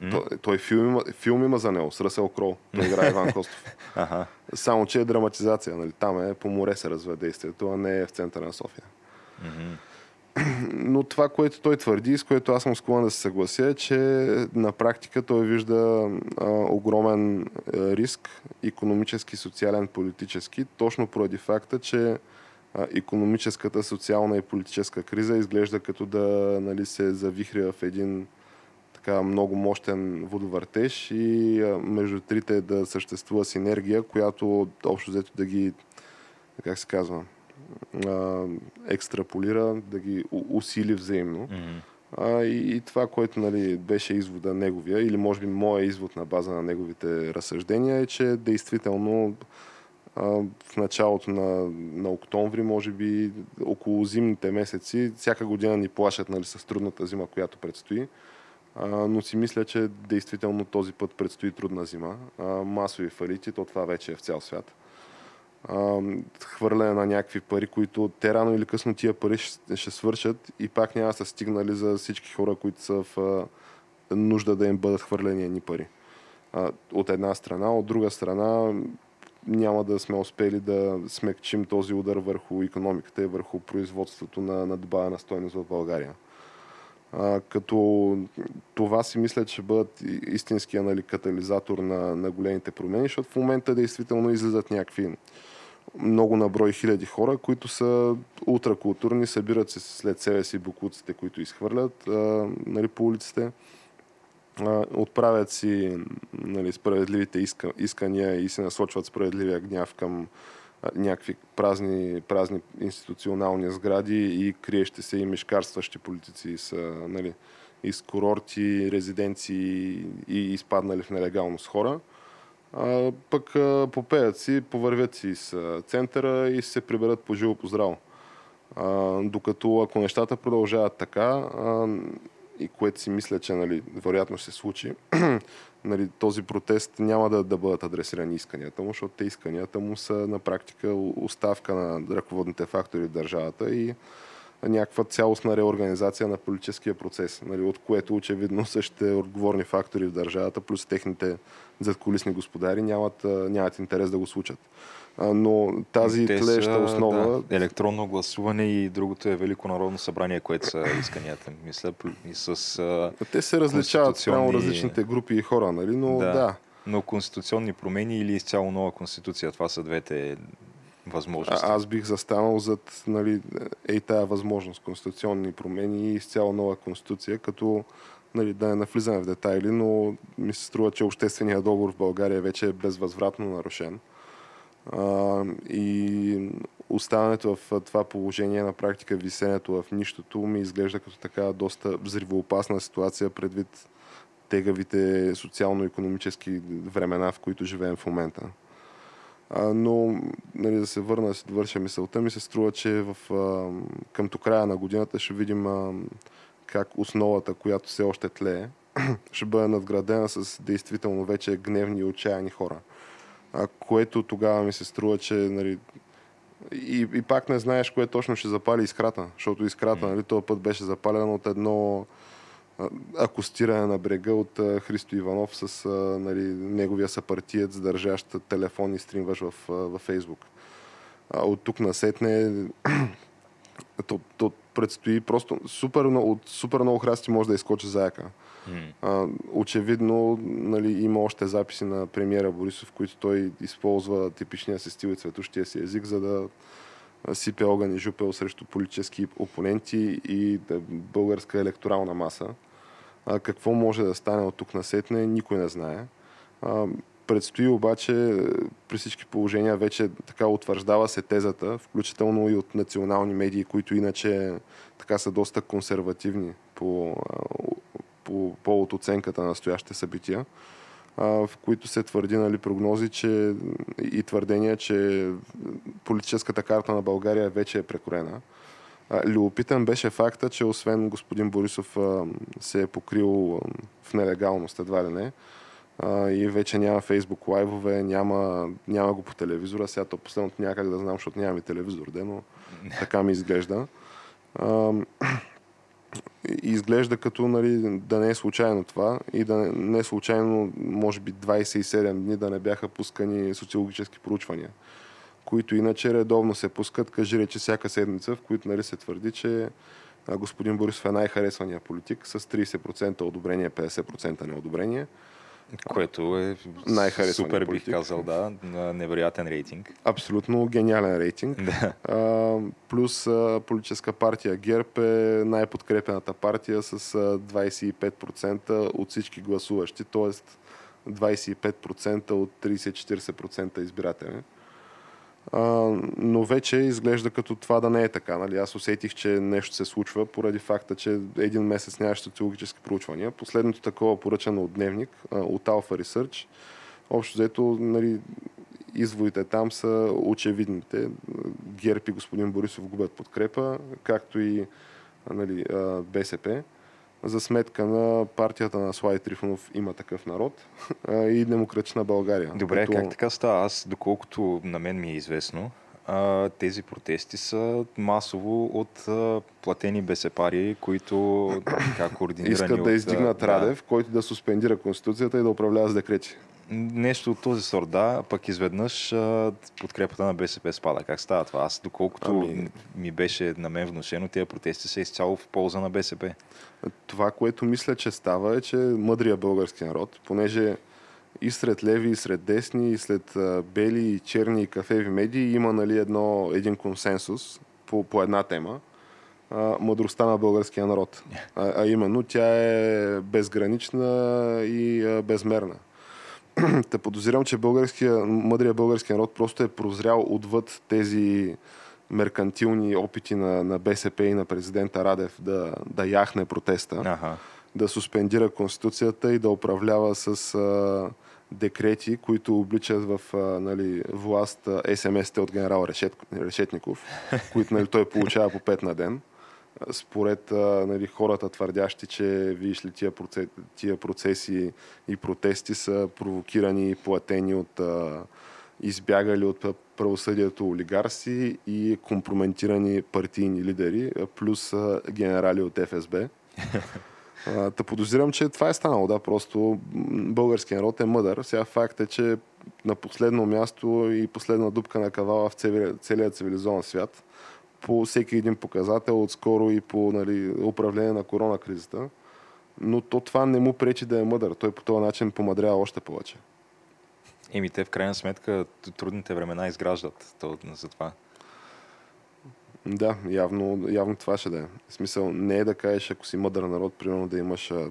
М? Той, той филм, има, филм има за него, с Ръсел Кроу. Той играе Иван (laughs) Костов. Аха. Само, че е драматизация. Нали? Там е по море се развива действието, а не е в центъра на София. Мгм. (clears throat) Но това, което той твърди, и с което аз съм склонен да се съглася, е, че на практика той вижда а, огромен а, риск, економически, социален, политически, точно поради факта, че економическата, социална и политическа криза изглежда като да нали, се завихря в един така много мощен водовъртеж и между трите да съществува синергия, която общо взето да ги, как се казва, екстраполира, да ги усили взаимно. Мгм. А, и, и това, което нали, беше извода неговия, или може би моя извод на база на неговите разсъждения, е, че действително в началото на, на октомври, може би около зимните месеци, всяка година ни плашат нали, с трудната зима, която предстои. А, но си мисля, че действително този път предстои трудна зима. А, масови фалити, то това вече е в цял свят а, хвърляне на някакви пари, които те рано или късно тия пари ще, ще свършат и пак няма да са стигнали за всички хора, които са в а, нужда да им бъдат хвърлени едни пари. А, от една страна, от друга страна няма да сме успели да смекчим този удар върху економиката и върху производството на, на добавена стойност в България. А, като това си мисля, че бъдат истинския нали, катализатор на, на големите промени, защото в момента действително излизат някакви много наброй хиляди хора, които са ултракултурни, събират се след себе си букуците, които изхвърлят а, нали, по улиците, отправят си нали, справедливите иска, искания и се насочват справедливия гняв към някакви празни, празни институционални сгради и криещи се и мешкарстващи политици са нали, курорти, резиденции и изпаднали в нелегалност хора. А, пък а, попеят си, повървят си с центъра и се приберат по живо по здраво. А, докато ако нещата продължават така, а, и което си мисля, че нали, вероятно ще се случи, (clears throat) нали, този протест няма да, да бъдат адресирани исканията му, защото те исканията му са на практика оставка на ръководните фактори в държавата и някаква цялостна реорганизация на политическия процес, нали, от което очевидно същите отговорни фактори в държавата, плюс техните задколисни господари нямат, нямат интерес да го случат. Но тази Те тлееща са, основа Да, електронно гласуване и другото е Велико народно събрание, което са исканията, мисля, и с... Те се различават конституционни- различните групи и хора, нали? но. Да. да. Но конституционни промени или изцяло нова конституция, това са двете възможности. А, аз бих застанал зад нали, ей тая възможност, конституционни промени и изцяло нова конституция, като нали, да не навлизаме в детайли, но ми се струва, че общественият договор в България вече е безвъзвратно нарушен. А, и оставането в това положение на практика висенето в нищото ми изглежда като така доста взривоопасна ситуация предвид тегавите социално-економически времена, в които живеем в момента. А, но, нали, да се върна, да си довърша мисълта, ми се струва, че в, а, къмто края на годината ще видим а, как основата, която все още тлее, (clears throat) ще бъде надградена с действително вече гневни и отчаяни хора. А, което тогава ми се струва, че нали, и, и пак не знаеш кое точно ще запали искрата, защото искрата, нали, този път беше запалена от едно акустиране на брега от Христо Иванов с нали, неговия съпартиец, държащ телефон и стримваш в, във Фейсбук. От тук насетне (clears throat) то, то предстои просто супер, много- от супер много храсти може да изкочи заека. А, очевидно нали, има още записи на премиера Борисов, в които той използва типичния си стил и цветущия си език, за да сипе огън и жупел срещу политически опоненти и българска електорална маса. Какво може да стане от тук насетне, никой не знае. Предстои обаче при всички положения вече така утвърждава се тезата, включително и от национални медии, които иначе така са доста консервативни по, по повод оценката на настоящите събития, в които се твърди нали, прогнози че, и твърдения, че политическата карта на България вече е прекорена. Любопитен беше факта, че освен господин Борисов се е покрил в нелегалност, едва ли не, и вече няма фейсбук лайвове, няма, няма го по телевизора. Сега то последното някак да знам, защото нямам и телевизор, де, но така ми изглежда. Изглежда като нали, да не е случайно това и да не е случайно, може би 27 дни да не бяха пускани социологически проучвания, които иначе редовно се пускат, кажи речи всяка седмица, в които нали, се твърди, че господин Борисов е най-харесвания политик с 30% одобрение, 50% неодобрение. Което е супер, бих казал, да. Невероятен рейтинг. Абсолютно гениален рейтинг. Да. А, плюс а, политическа партия ГЕРБ е най-подкрепената партия с а, 25% от всички гласуващи, т.е. 25% от 30-40% избиратели. Но вече изглежда като това да не е така. Нали? Аз усетих, че нещо се случва поради факта, че един месец нямаше социологически проучвания. Последното такова поръчано от Дневник, а, от Alpha Research, общо взето нали, изводите там са очевидните. ГЕРБ и господин Борисов губят подкрепа, както и нали, БСП за сметка на партията на Слави Трифонов има такъв народ (laughs) и Демократична България. Добре, като... как така става? Аз, доколкото на мен ми е известно, тези протести са масово от платени бесепари, които така (coughs) координирани Искат да издигнат от, Радев, да. който да суспендира Конституцията и да управлява с декрети. Нещо от този сорт, да, пък изведнъж а, подкрепата на БСП спада. Как става това? Аз, доколкото ами... ми беше на мен внушено, тези протести са изцяло в полза на БСП. Това, което мисля, че става е, че мъдрия български народ, понеже и сред леви, и сред десни, и след а, бели, и черни, и кафеви медии има нали, едно, един консенсус по, по една тема а, мъдростта на българския народ. (laughs) А, а именно, тя е безгранична и а, безмерна. (clears throat) Те подозирам, че българския, мъдрия български народ просто е прозрял отвъд тези меркантилни опити на, на БСП и на президента Радев да, да яхне протеста, ага. да суспендира Конституцията и да управлява с а, декрети, които обличат в а, нали, власт СМС-те от генерал Решет, Решетников, (laughs) които нали, той получава по 5 на ден според а, нали, хората твърдящи, че видиш ли тия процеси, тия процеси и протести са провокирани и платени от а, избягали от правосъдието олигарси и компрометирани партийни лидери, плюс а, генерали от ФСБ. (laughs) Та подозирам, че това е станало. Да, просто българският народ е мъдър. Сега факт е, че на последно място и последна дупка на кавала в целия цивилизован свят – по всеки един показател, отскоро и по нали, управление на корона кризата. Но то това не му пречи да е мъдър. Той по този начин помадрява още повече. Еми, те в крайна сметка трудните времена изграждат то, за това. Да, явно, явно това ще да е. В смисъл, не е да кажеш, ако си мъдър народ, примерно да имаш а,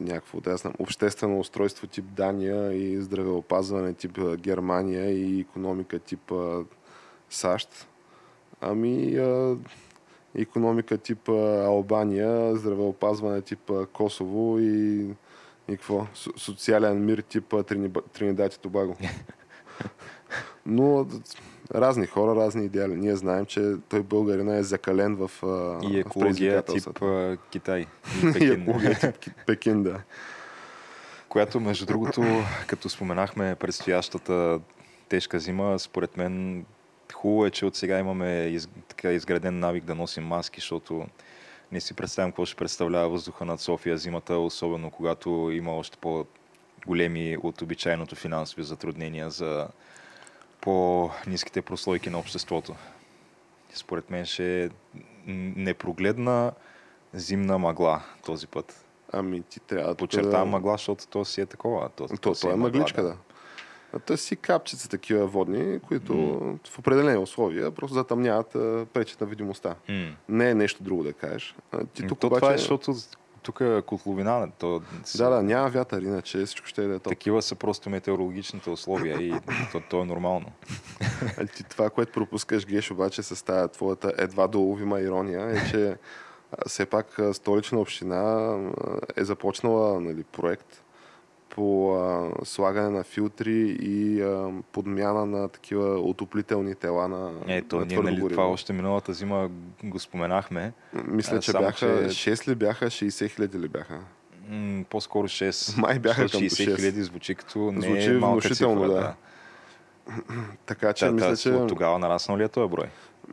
някакво, да знам, обществено устройство тип Дания и здравеопазване тип Германия и економика тип а, САЩ Ами, а, економика тип Албания, здравеопазване тип Косово и, и какво? социален мир тип Тринидад и Тобаго. (laughs) Но разни хора, разни идеали. Ние знаем, че той българина е закален в И екология в тип Китай. (laughs) И екология тип Пекин, да. Която, между другото, като споменахме предстоящата тежка зима, според мен Хубаво е, че от сега имаме из, така, изграден навик да носим маски, защото не си представям какво ще представлява въздуха над София зимата, особено когато има още по-големи от обичайното финансови затруднения за по-низките прослойки на обществото. Според мен ще е непрогледна зимна мъгла този път. Ами ти трябва Подчертавам да... мъгла, защото то си е такова. То, то, то, то е, е мъгличка, да. да. Та си капчици такива водни, които mm. в определени условия просто затъмняват, пречат на видимостта. Mm. Не е нещо друго да кажеш. Ти тук то обаче... това е, защото тук е котловина. То... Да, да, няма вятър, иначе всичко ще е да е Такива са просто метеорологичните условия и (laughs) то, то е нормално. (laughs) А ти това, което пропускаш, Геш, обаче с тази твоята едва доловима ирония, е, че все пак столична община е започнала нали, проект по а, слагане на филтри и а, подмяна на такива отоплителни тела на Ето, на ние нали, това още миналата зима го споменахме. Мисля, А, че бяха че- 6 ли бяха, 60 хиляди ли бяха? М, по-скоро 6. (laughs) Май бяха към 60 6. хиляди звучи като не Звучи е малка внушително, цифра. да. (clears throat) Така че, Та, мисля, та, че, От тогава нараснал ли е този брой?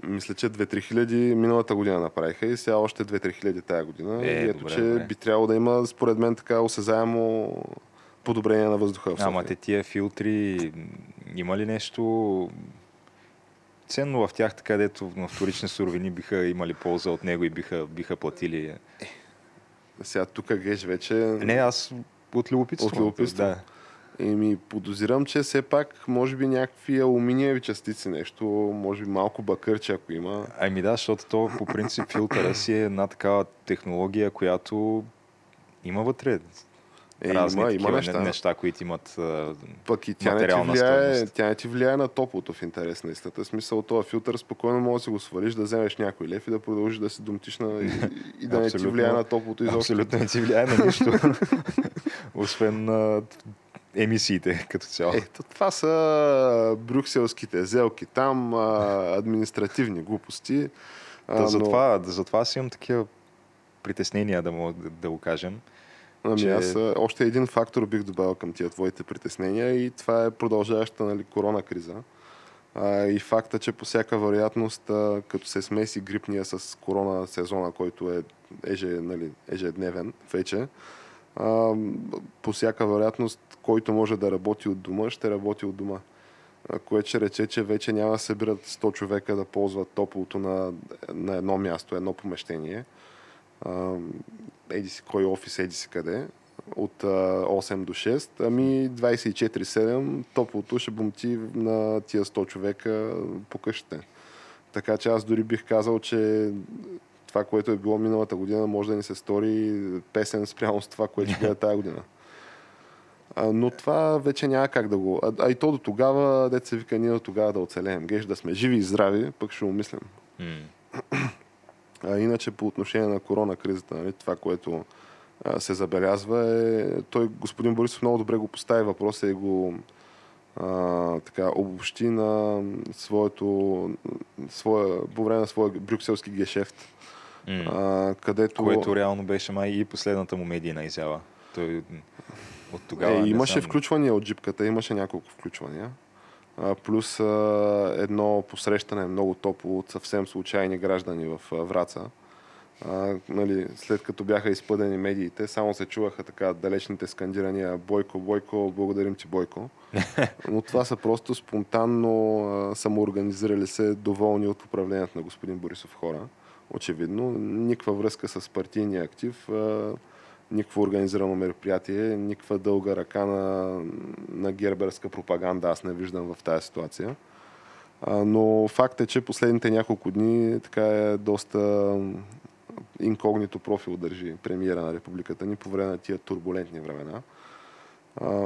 мисля, че 2-3 хиляди миналата година направиха и сега още 2-3 хиляди тая година. Е, и ето, добре, че добре. би трябвало да има, според мен, така осезаемо подобрение на въздуха в Ама София. те тия филтри, има ли нещо ценно в тях, така дето на вторични суровини биха имали полза от него и биха, биха платили? Сега тук геш вече... Не, аз от любопитство. От любопитство. Да. И ми подозирам, че все пак, може би някакви алуминиеви частици, нещо, може би малко бакърче, ако има. Ами да, защото то по принцип филтъра си е една такава технология, която има вътре Е, разни има, има неща. неща, които имат Пък и тя не, ти влияе, тя не ти влияе на топлото в интерес на истата. Смисъл, този филтър спокойно може да си го свалиш, да вземеш някой лев и да продължиш да си домтиш на, и, и да не ти влияе на топлото изобщо. абсолютно не ти влияе на нищо, (laughs) освен на емисиите като цяло. Ето, това са брюкселските зелки там, административни глупости. Да, но- затова, да, затова аз имам такива притеснения, да, му, да, да го кажем. Ами че- аз още един фактор бих добавил към тия твоите притеснения и това е продължаващата нали, корона криза. А, и факта, че по всяка вероятност, а, като се смеси грипния с корона сезона, който е еже, нали, ежедневен вече, а, по всяка вероятност, който може да работи от дома, ще работи от дома. Което ще рече, че вече няма да събират 100 човека да ползват топлото на, на едно място, едно помещение. А, еди си кой офис, еди си къде, от а, 8 до 6, ами 24-7 топлото ще бумти на тия 100 човека по къщите. Така че аз дори бих казал, че това, което е било миналата година, може да ни се стори песен спрямо с това, което ще бъде тази година. Но това вече няма как да го... А, а и то до тогава, се вика, ние до тогава да оцелеем. Геш да сме живи и здрави, пък ще умислим. М. А иначе по отношение на корона кризата, нали, това, което а, се забелязва е, той господин Борисов много добре го постави въпроса и го а, така, обобщи на своето, своя, по време на своя брюкселски гешефт, М. а, където Което реално беше май и последната му медийна изява. Той от тогава. е, имаше знам. включвания от джипката, имаше няколко включвания. Плюс едно посрещане много топло от съвсем случайни граждани в Враца. А, нали, след като бяха изпъдени медиите, само се чуваха така далечните скандирания Бойко, Бойко, благодарим ти Бойко. (laughs) Но това са просто спонтанно а, самоорганизирали се доволни от управлението на господин Борисов хора. Очевидно, никаква връзка с партийния актив, а, никакво организирано мероприятие, никаква дълга ръка на, на герберска пропаганда аз не виждам в тази ситуация. Но факт е, че последните няколко дни така е доста инкогнито профил държи премиера на републиката ни по време на тия турбулентни времена.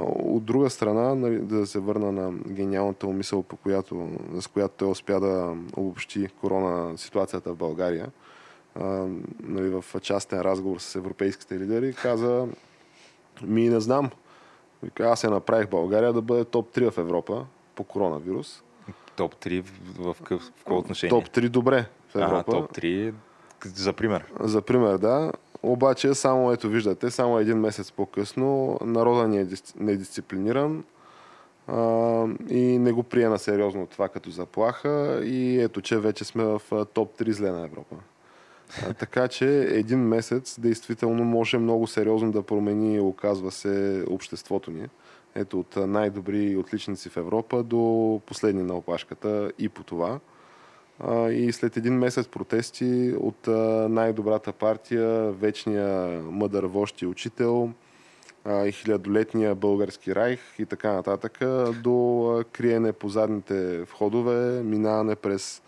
От друга страна, нали, да се върна на гениалната му мисъл, по която, с която той успя да обобщи корона ситуацията в България, а, нали, в частен разговор с европейските лидери, каза, ми не знам, аз я направих България да бъде топ 3 в Европа по коронавирус. Топ 3 в, в, къв- в какво отношение? Топ 3 добре в а, Европа. топ 3 за пример. За пример, да. Обаче, само ето виждате, само един месец по-късно народа ни е дис- недисциплиниран а, и не го прие на сериозно това като заплаха и ето, че вече сме в а, топ 3 зле на Европа. Така че един месец действително може много сериозно да промени, оказва се, обществото ни. Ето от най-добри отличници в Европа до последни на опашката и по това. И след един месец протести от най-добрата партия, вечния мъдър вожд и учител, и хилядолетния български райх и така нататък, до криене по задните входове, минаване през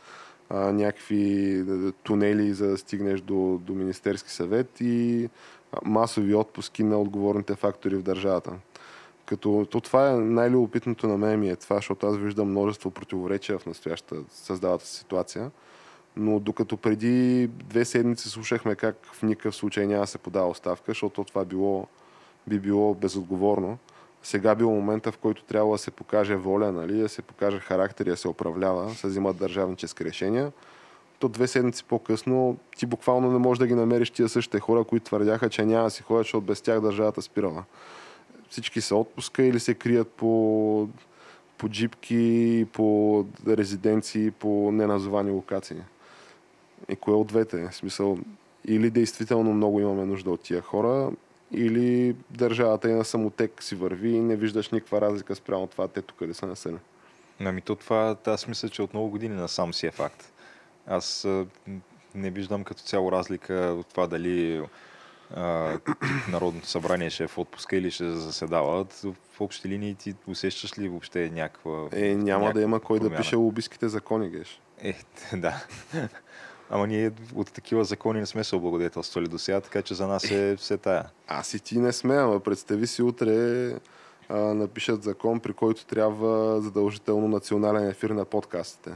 а, някакви тунели, за да стигнеш до, до Министерски съвет и масови отпуски на отговорните фактори в държавата. Като то това е най-любопитното на мен ми е това, защото аз виждам множество противоречия в настоящата създалата се ситуация. Но докато преди две седмици слушахме как в никакъв случай няма да се подава оставка, защото това било, би било безотговорно, Сега бил момента, в който трябва да се покаже воля, нали, да се покаже характер и да се управлява, се взимат държавнически решения. То две седмици по-късно ти буквално не можеш да ги намериш тия същите хора, които твърдяха, че няма да си ходят, защото без тях държавата спирала. Всички са отпуска или се крият по, по джипки, по резиденции, по неназовани локации. И кое от двете? В смисъл, или действително много имаме нужда от тия хора, или държавата и на самотек си върви и не виждаш никаква разлика спрямо това, те тук ли са населени. Ами то това, аз мисля, че от много години насам си е факт. Аз не виждам като цяло разлика от това дали а, Народното събрание ще е в отпуска или ще заседава. В общи линии ти усещаш ли въобще някаква... Е, няма някаква да има кой промяна. (laughs) да пише лобиските закони, геш. Е, да. Ама ние от такива закони не сме се облагодетелствали до сега, така че за нас е все тая. Аз и ти не сме, ама представи си утре а, напишат закон, при който трябва задължително национален ефир на подкастите.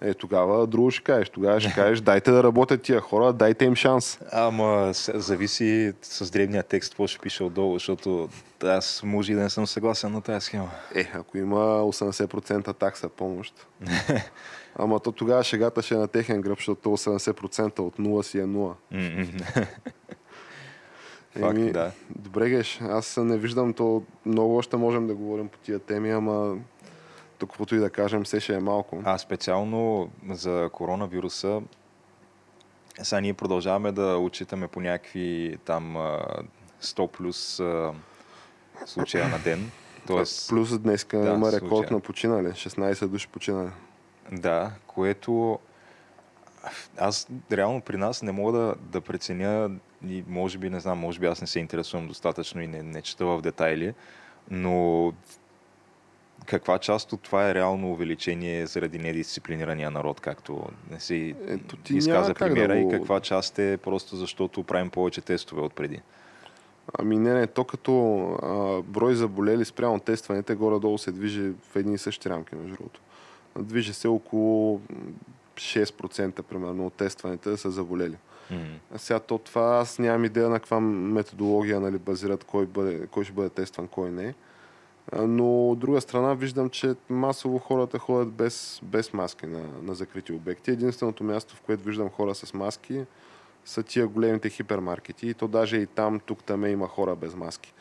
Е, тогава друго ще кажеш. Тогава ще кажеш, дайте да работят тия хора, дайте им шанс. Ама зависи с древния текст какво ще пише отдолу, защото аз може и да не съм съгласен на тази схема. Е, ако има 80% такса помощ. (laughs) Ама то тогава шегата ще е на техен гръб, защото 80% от 0 си е 0. (laughs) Факт, Еми, да. Добре, Геш, аз не виждам то. Много още можем да говорим по тия теми, ама каквото и да кажем, все ще е малко. А специално за коронавируса, сега ние продължаваме да отчитаме по някакви там 100 плюс случая на ден. Тоест, Плюс днес да, има рекорд на починали. 16 души починали. Да, което аз реално при нас не мога да, да преценя и може би, не знам, може би аз не се интересувам достатъчно и не, не чета в детайли, но каква част от това е реално увеличение заради недисциплинирания народ, както не си Ето, ти изказа премиера да го... и каква част е просто защото правим повече тестове от преди? Ами не, не, то като а, брой заболели спрямо тестваните горе-долу се движи в едни и същи рамки, между другото. Движи се около 6% примерно от тестваните са заболели. Mm-hmm. А сега то това аз нямам идея на каква методология нали, базират кой, бъде, кой ще бъде тестван, кой не. Но от друга страна виждам, че масово хората ходят без, без маски на, на закрити обекти. Единственото място, в което виждам хора с маски, са тия големите хипермаркети. И то даже и там, тук там има хора без маски.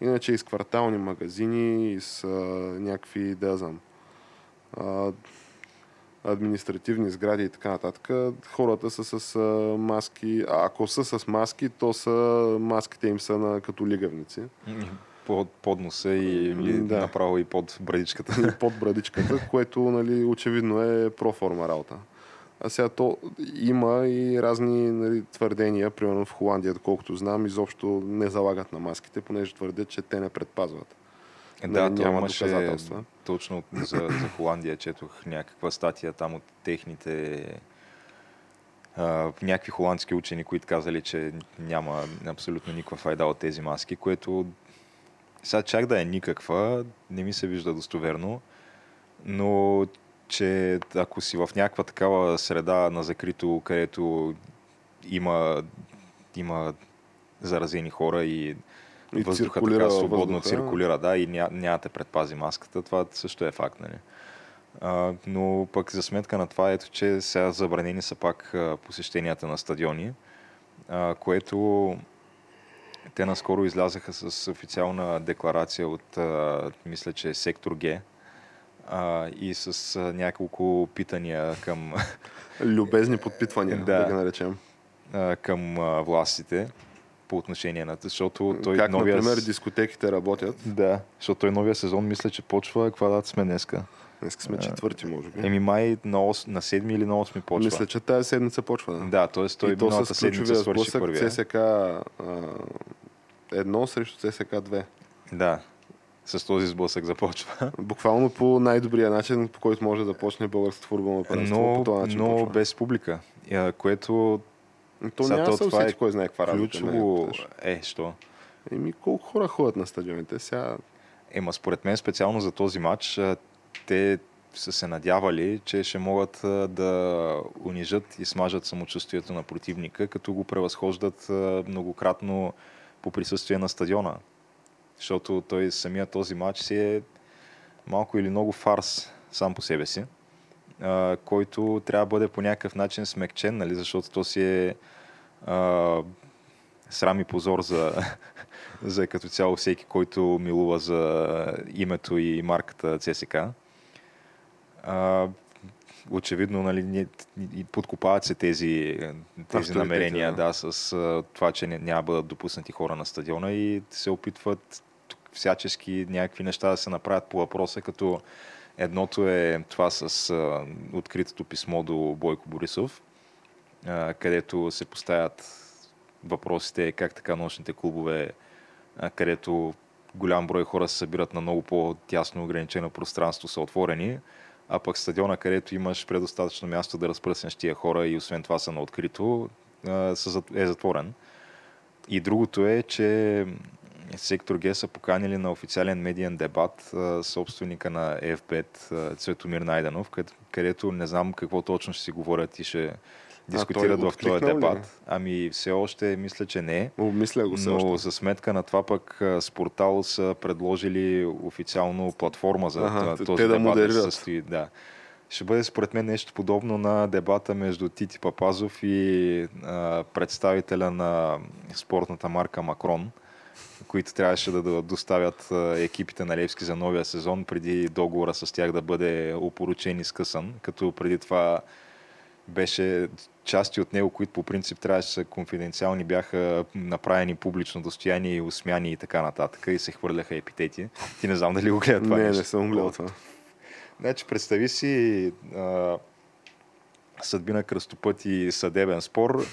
Иначе из квартални магазини, из а, някакви, да знам, а, административни сгради и така нататък, хората са с а, маски. А ако са с маски, то са маските им са на, като лигавници под, под носа и да. направо и под брадичката. И под брадичката, (laughs) което нали, очевидно е проформа работа. А сега то има и разни нали, твърдения, примерно в Холандия, доколкото знам, изобщо не залагат на маските, понеже твърдят, че те не предпазват. Е, да, нали, няма доказателства. Точно за, за Холандия четох някаква статия там от техните Uh, някакви холандски учени, които казали, че няма абсолютно никаква файда от тези маски, което сега чак да е никаква, не ми се вижда достоверно, но че ако си в някаква такава среда на закрито, където има, има заразени хора и, и въздуха така свободно въздуха. циркулира, да, и ня, няма те предпази маската, това също е факт, нали? А, но пък за сметка на това, ето, че сега забранени са пак посещенията на стадиони, а, което те наскоро излязаха с официална декларация от, а, мисля, че е сектор Г а, и с а, няколко питания към... (laughs) Любезни подпитвания, да, да ги наречем. А, към а, властите по отношение на... Защото той как, новия... например, дискотеките работят. Да, защото той новия сезон мисля, че почва... Каква дата сме днеска? Днес сме четвърти, може би. Еми май на, 8, на 7 или на 8 почва. Мисля, че тази седмица почва. Да, да т.е. той и миналата седмица свърши първия. ЦСК едно срещу ЦСК 2. Да, с този сблъсък започва. (laughs) Буквално по най-добрия начин, по който може да почне българското футболно първенство. Но, по начин но почва. без публика, което... То няма се усети, е кой знае каква ключово... Е, що? Еми, колко хора ходят на стадионите сега? Ема, според мен специално за този матч, те са се надявали, че ще могат да унижат и смажат самочувствието на противника, като го превъзхождат многократно по присъствие на стадиона. защото той самия този матч си е малко или много фарс сам по себе си, а, който трябва да бъде по някакъв начин смекчен, нали, защото то си е а, срам и позор за, (laughs) за като цяло всеки, който милува за името и марката ЦСК. А, очевидно нали, подкопават се тези, тези намерения да. да, с а, това, че няма да бъдат допуснати хора на стадиона и се опитват всячески някакви неща да се направят по въпроса, като едното е това с а, откритото писмо до Бойко Борисов, а, където се поставят въпросите как така нощните клубове, а, където голям брой хора се събират на много по-тясно ограничено пространство, са отворени, а пък стадиона, където имаш предостатъчно място да разпръснеш тия хора и освен това са на открито, е затворен. И другото е, че сектор Г са поканили на официален медиен дебат собственика на F5 Цветомир Найданов, където не знам какво точно ще си говорят и ще дискутират в този дебат. Ли? Ами все още мисля, че не. О, мисля го но още. за сметка на това пък с портал са предложили официално платформа за ага, този те дебат да, да състои. Да. Ще бъде според мен нещо подобно на дебата между Тити Папазов и а, представителя на спортната марка Макрон, които трябваше да доставят екипите на Левски за новия сезон, преди договора с тях да бъде опоручен и скъсан, като преди това беше части от него, които по принцип трябваше да са конфиденциални, бяха направени публично достояние и усмяни и така нататък и се хвърляха епитети. Ти не знам дали го гледа това Не, нещо. не съм гледал това. Значи, представи си а, съдбина кръстопът и съдебен спор.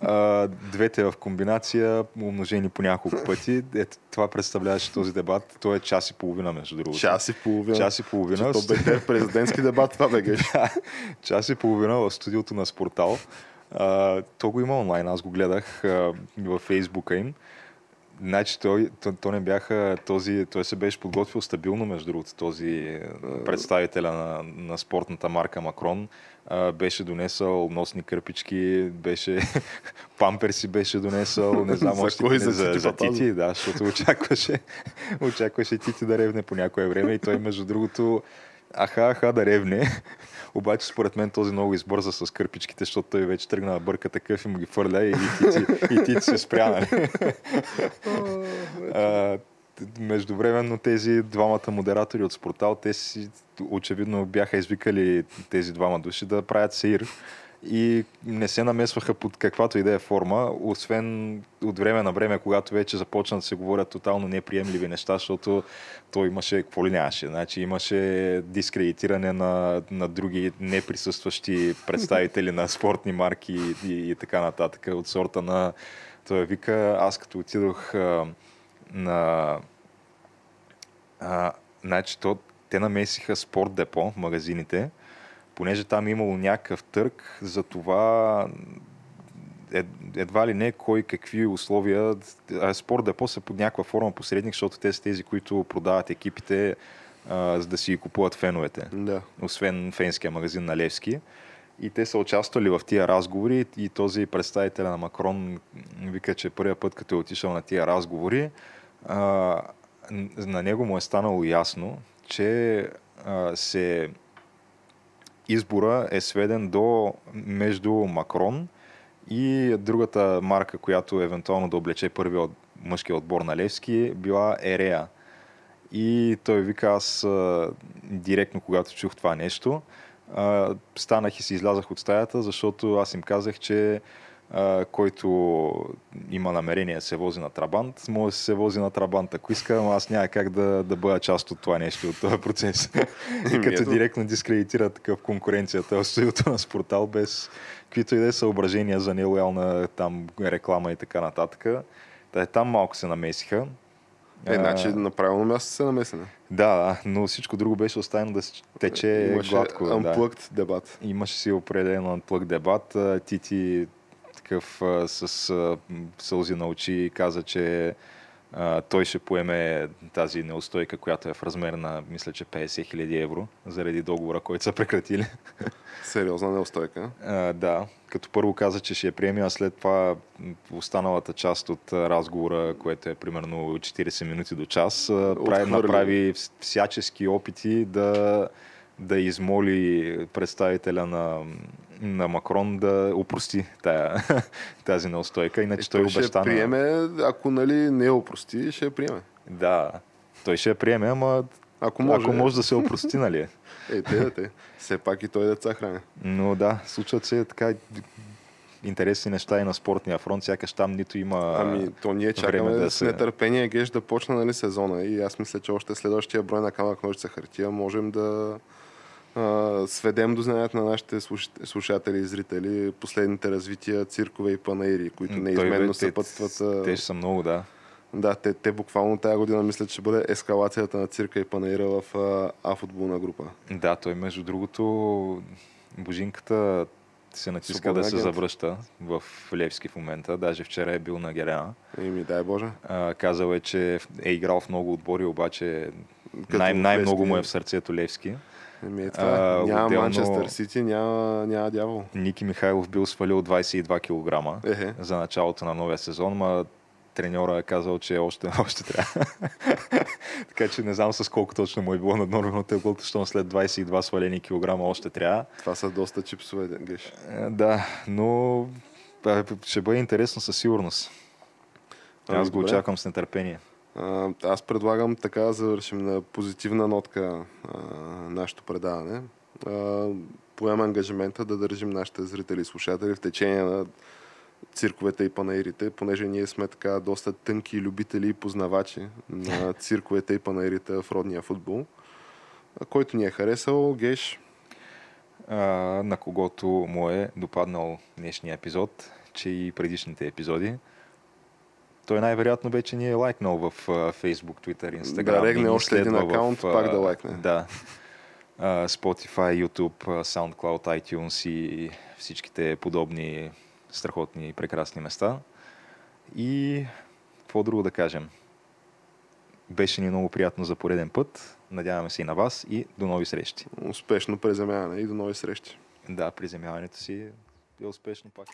А, двете в комбинация, умножени по няколко пъти. Ето, това представляваше този дебат. Той е час и половина, между другото. Час и половина. Час и половина. То бе президентски дебат, това бе час и половина в студиото на Спортал. А, то го има онлайн, аз го гледах а, във фейсбука им. Значи той, то, то не бяха този, той се беше подготвил стабилно, между другото, този представителя на, на спортната марка Макрон. А, беше донесъл носни кърпички, беше (laughs) памперси беше донесъл, не (laughs) знам още за, за, за, за Тити, да, защото очакваше, (laughs) очакваше Тити да ревне по някое време и той между другото аха, аха да ревне. Обаче според мен този много избърза с кърпичките, защото той вече тръгна да бърка такъв и му ги фърля и, и, ти, се спря. Нали? междувременно тези двамата модератори от Спортал, те си очевидно бяха извикали тези двама души да правят сеир и не се намесваха под каквато и да е форма, освен от време на време, когато вече започнат да се говорят тотално неприемливи неща, защото то имаше, какво ли нямаше, значи имаше дискредитиране на, на други неприсъстващи представители на спортни марки и, и, и така нататък, от сорта на той вика, аз като отидох а, на а, значи то, те намесиха спорт депо, магазините, понеже там е имало някакъв търг, за това едва ли не кой какви условия. Спорт депо са под някаква форма посредник, защото те са тези, които продават екипите, а, за да си купуват феновете. Да. Освен фенския магазин на Левски. И те са участвали в тия разговори и този представител на Макрон вика, че първият път, като е отишъл на тия разговори, а, на него му е станало ясно, че а, се избора е сведен до между Макрон и другата марка, която евентуално да облече първия от мъжкия отбор на Левски, била Ерея. И той вика, аз а, директно, когато чух това нещо, станах и си излязах от стаята, защото аз им казах, че а, който има намерение да се вози на Трабант, може да се вози на Трабант, ако иска, но аз няма как да, да бъда част от това нещо, от този процес. (laughs) и като директно дискредитира такъв конкуренцията в студиото на Спортал, без каквито и да е съображения за нелоялна там реклама и така нататък. Та, там малко се намесиха. Е, значи на правилно място се намесена. Да, но всичко друго беше оставено да тече Имаше гладко. Unplugged да. дебат. Имаше си определено Unplugged дебат. Тити такъв с а, сълзи на очи каза, че а, той ще поеме тази неустойка, която е в размер на, мисля, че 50 хиляди евро, заради договора, който са прекратили. Сериозна неустойка. А, да, като първо каза, че ще я приеме, а след това останалата част от разговора, което е примерно 40 минути до час, прави, направи всячески опити да, да измоли представителя на на Макрон да опрости тая, (laughs) тази неустойка, иначе е, той, той обещана... Ще приеме, ако нали не опрости, ще я приеме. Да, той ще я приеме, ама ако може, ако може да се опрости, нали? (laughs) Е, те да те. Все пак и той деца храня. Но да, случват се така интересни неща и на спортния фронт, сякаш там нито има Ами, то ние чакаме да с нетърпение Геш да почне нали, сезона и аз мисля, че още следващия брой на камък ножица хартия можем да сведем до знанието на нашите слушатели и зрители последните развития, циркове и панаири, които неизменно съпътстват. Те, те са много, да. Да, те, те буквално тази година мислят, че бъде ескалацията на цирка и панаира в А футболна група. Да, той между другото Божинката се натиска Свободен да се завръща в Левски в момента. Даже вчера е бил на Гереа. Еми, дай Боже. А, казал е, че е играл в много отбори, обаче най- най-много му е в сърцето Левски. Еми е това. А, няма отделно... Манчестър Сити, няма, няма дявол. Ники Михайлов бил свалил 22 кг Ехе. за началото на новия сезон, ма треньора е казал, че още, (laughs) още трябва. (laughs) така че не знам с колко точно му е било наднормено теглото, защото след 22 свалени килограма още трябва. Това са доста чипсове, геш. Е, да, но ще бъде интересно със сигурност. Аз го очаквам с нетърпение. Аз предлагам така да завършим на позитивна нотка а, нашето предаване. А, поема ангажимента да държим нашите зрители и слушатели в течение на цирковете и панаирите, понеже ние сме така доста тънки любители и познавачи на (laughs) цирковете и панаирите в родния футбол. Който ни е харесал, Геш? А, на когото му е допаднал днешния епизод, че и предишните епизоди той най-вероятно вече ни е лайкнал в Facebook, Twitter, Instagram. Да, регне още един акаунт, в, пак да лайкне. Да. Spotify, YouTube, SoundCloud, iTunes и всичките подобни страхотни и прекрасни места. И какво друго да кажем? Беше ни много приятно за пореден път. Надяваме се и на вас и до нови срещи. Успешно приземяване и до нови срещи. Да, приземяването си е успешно пак.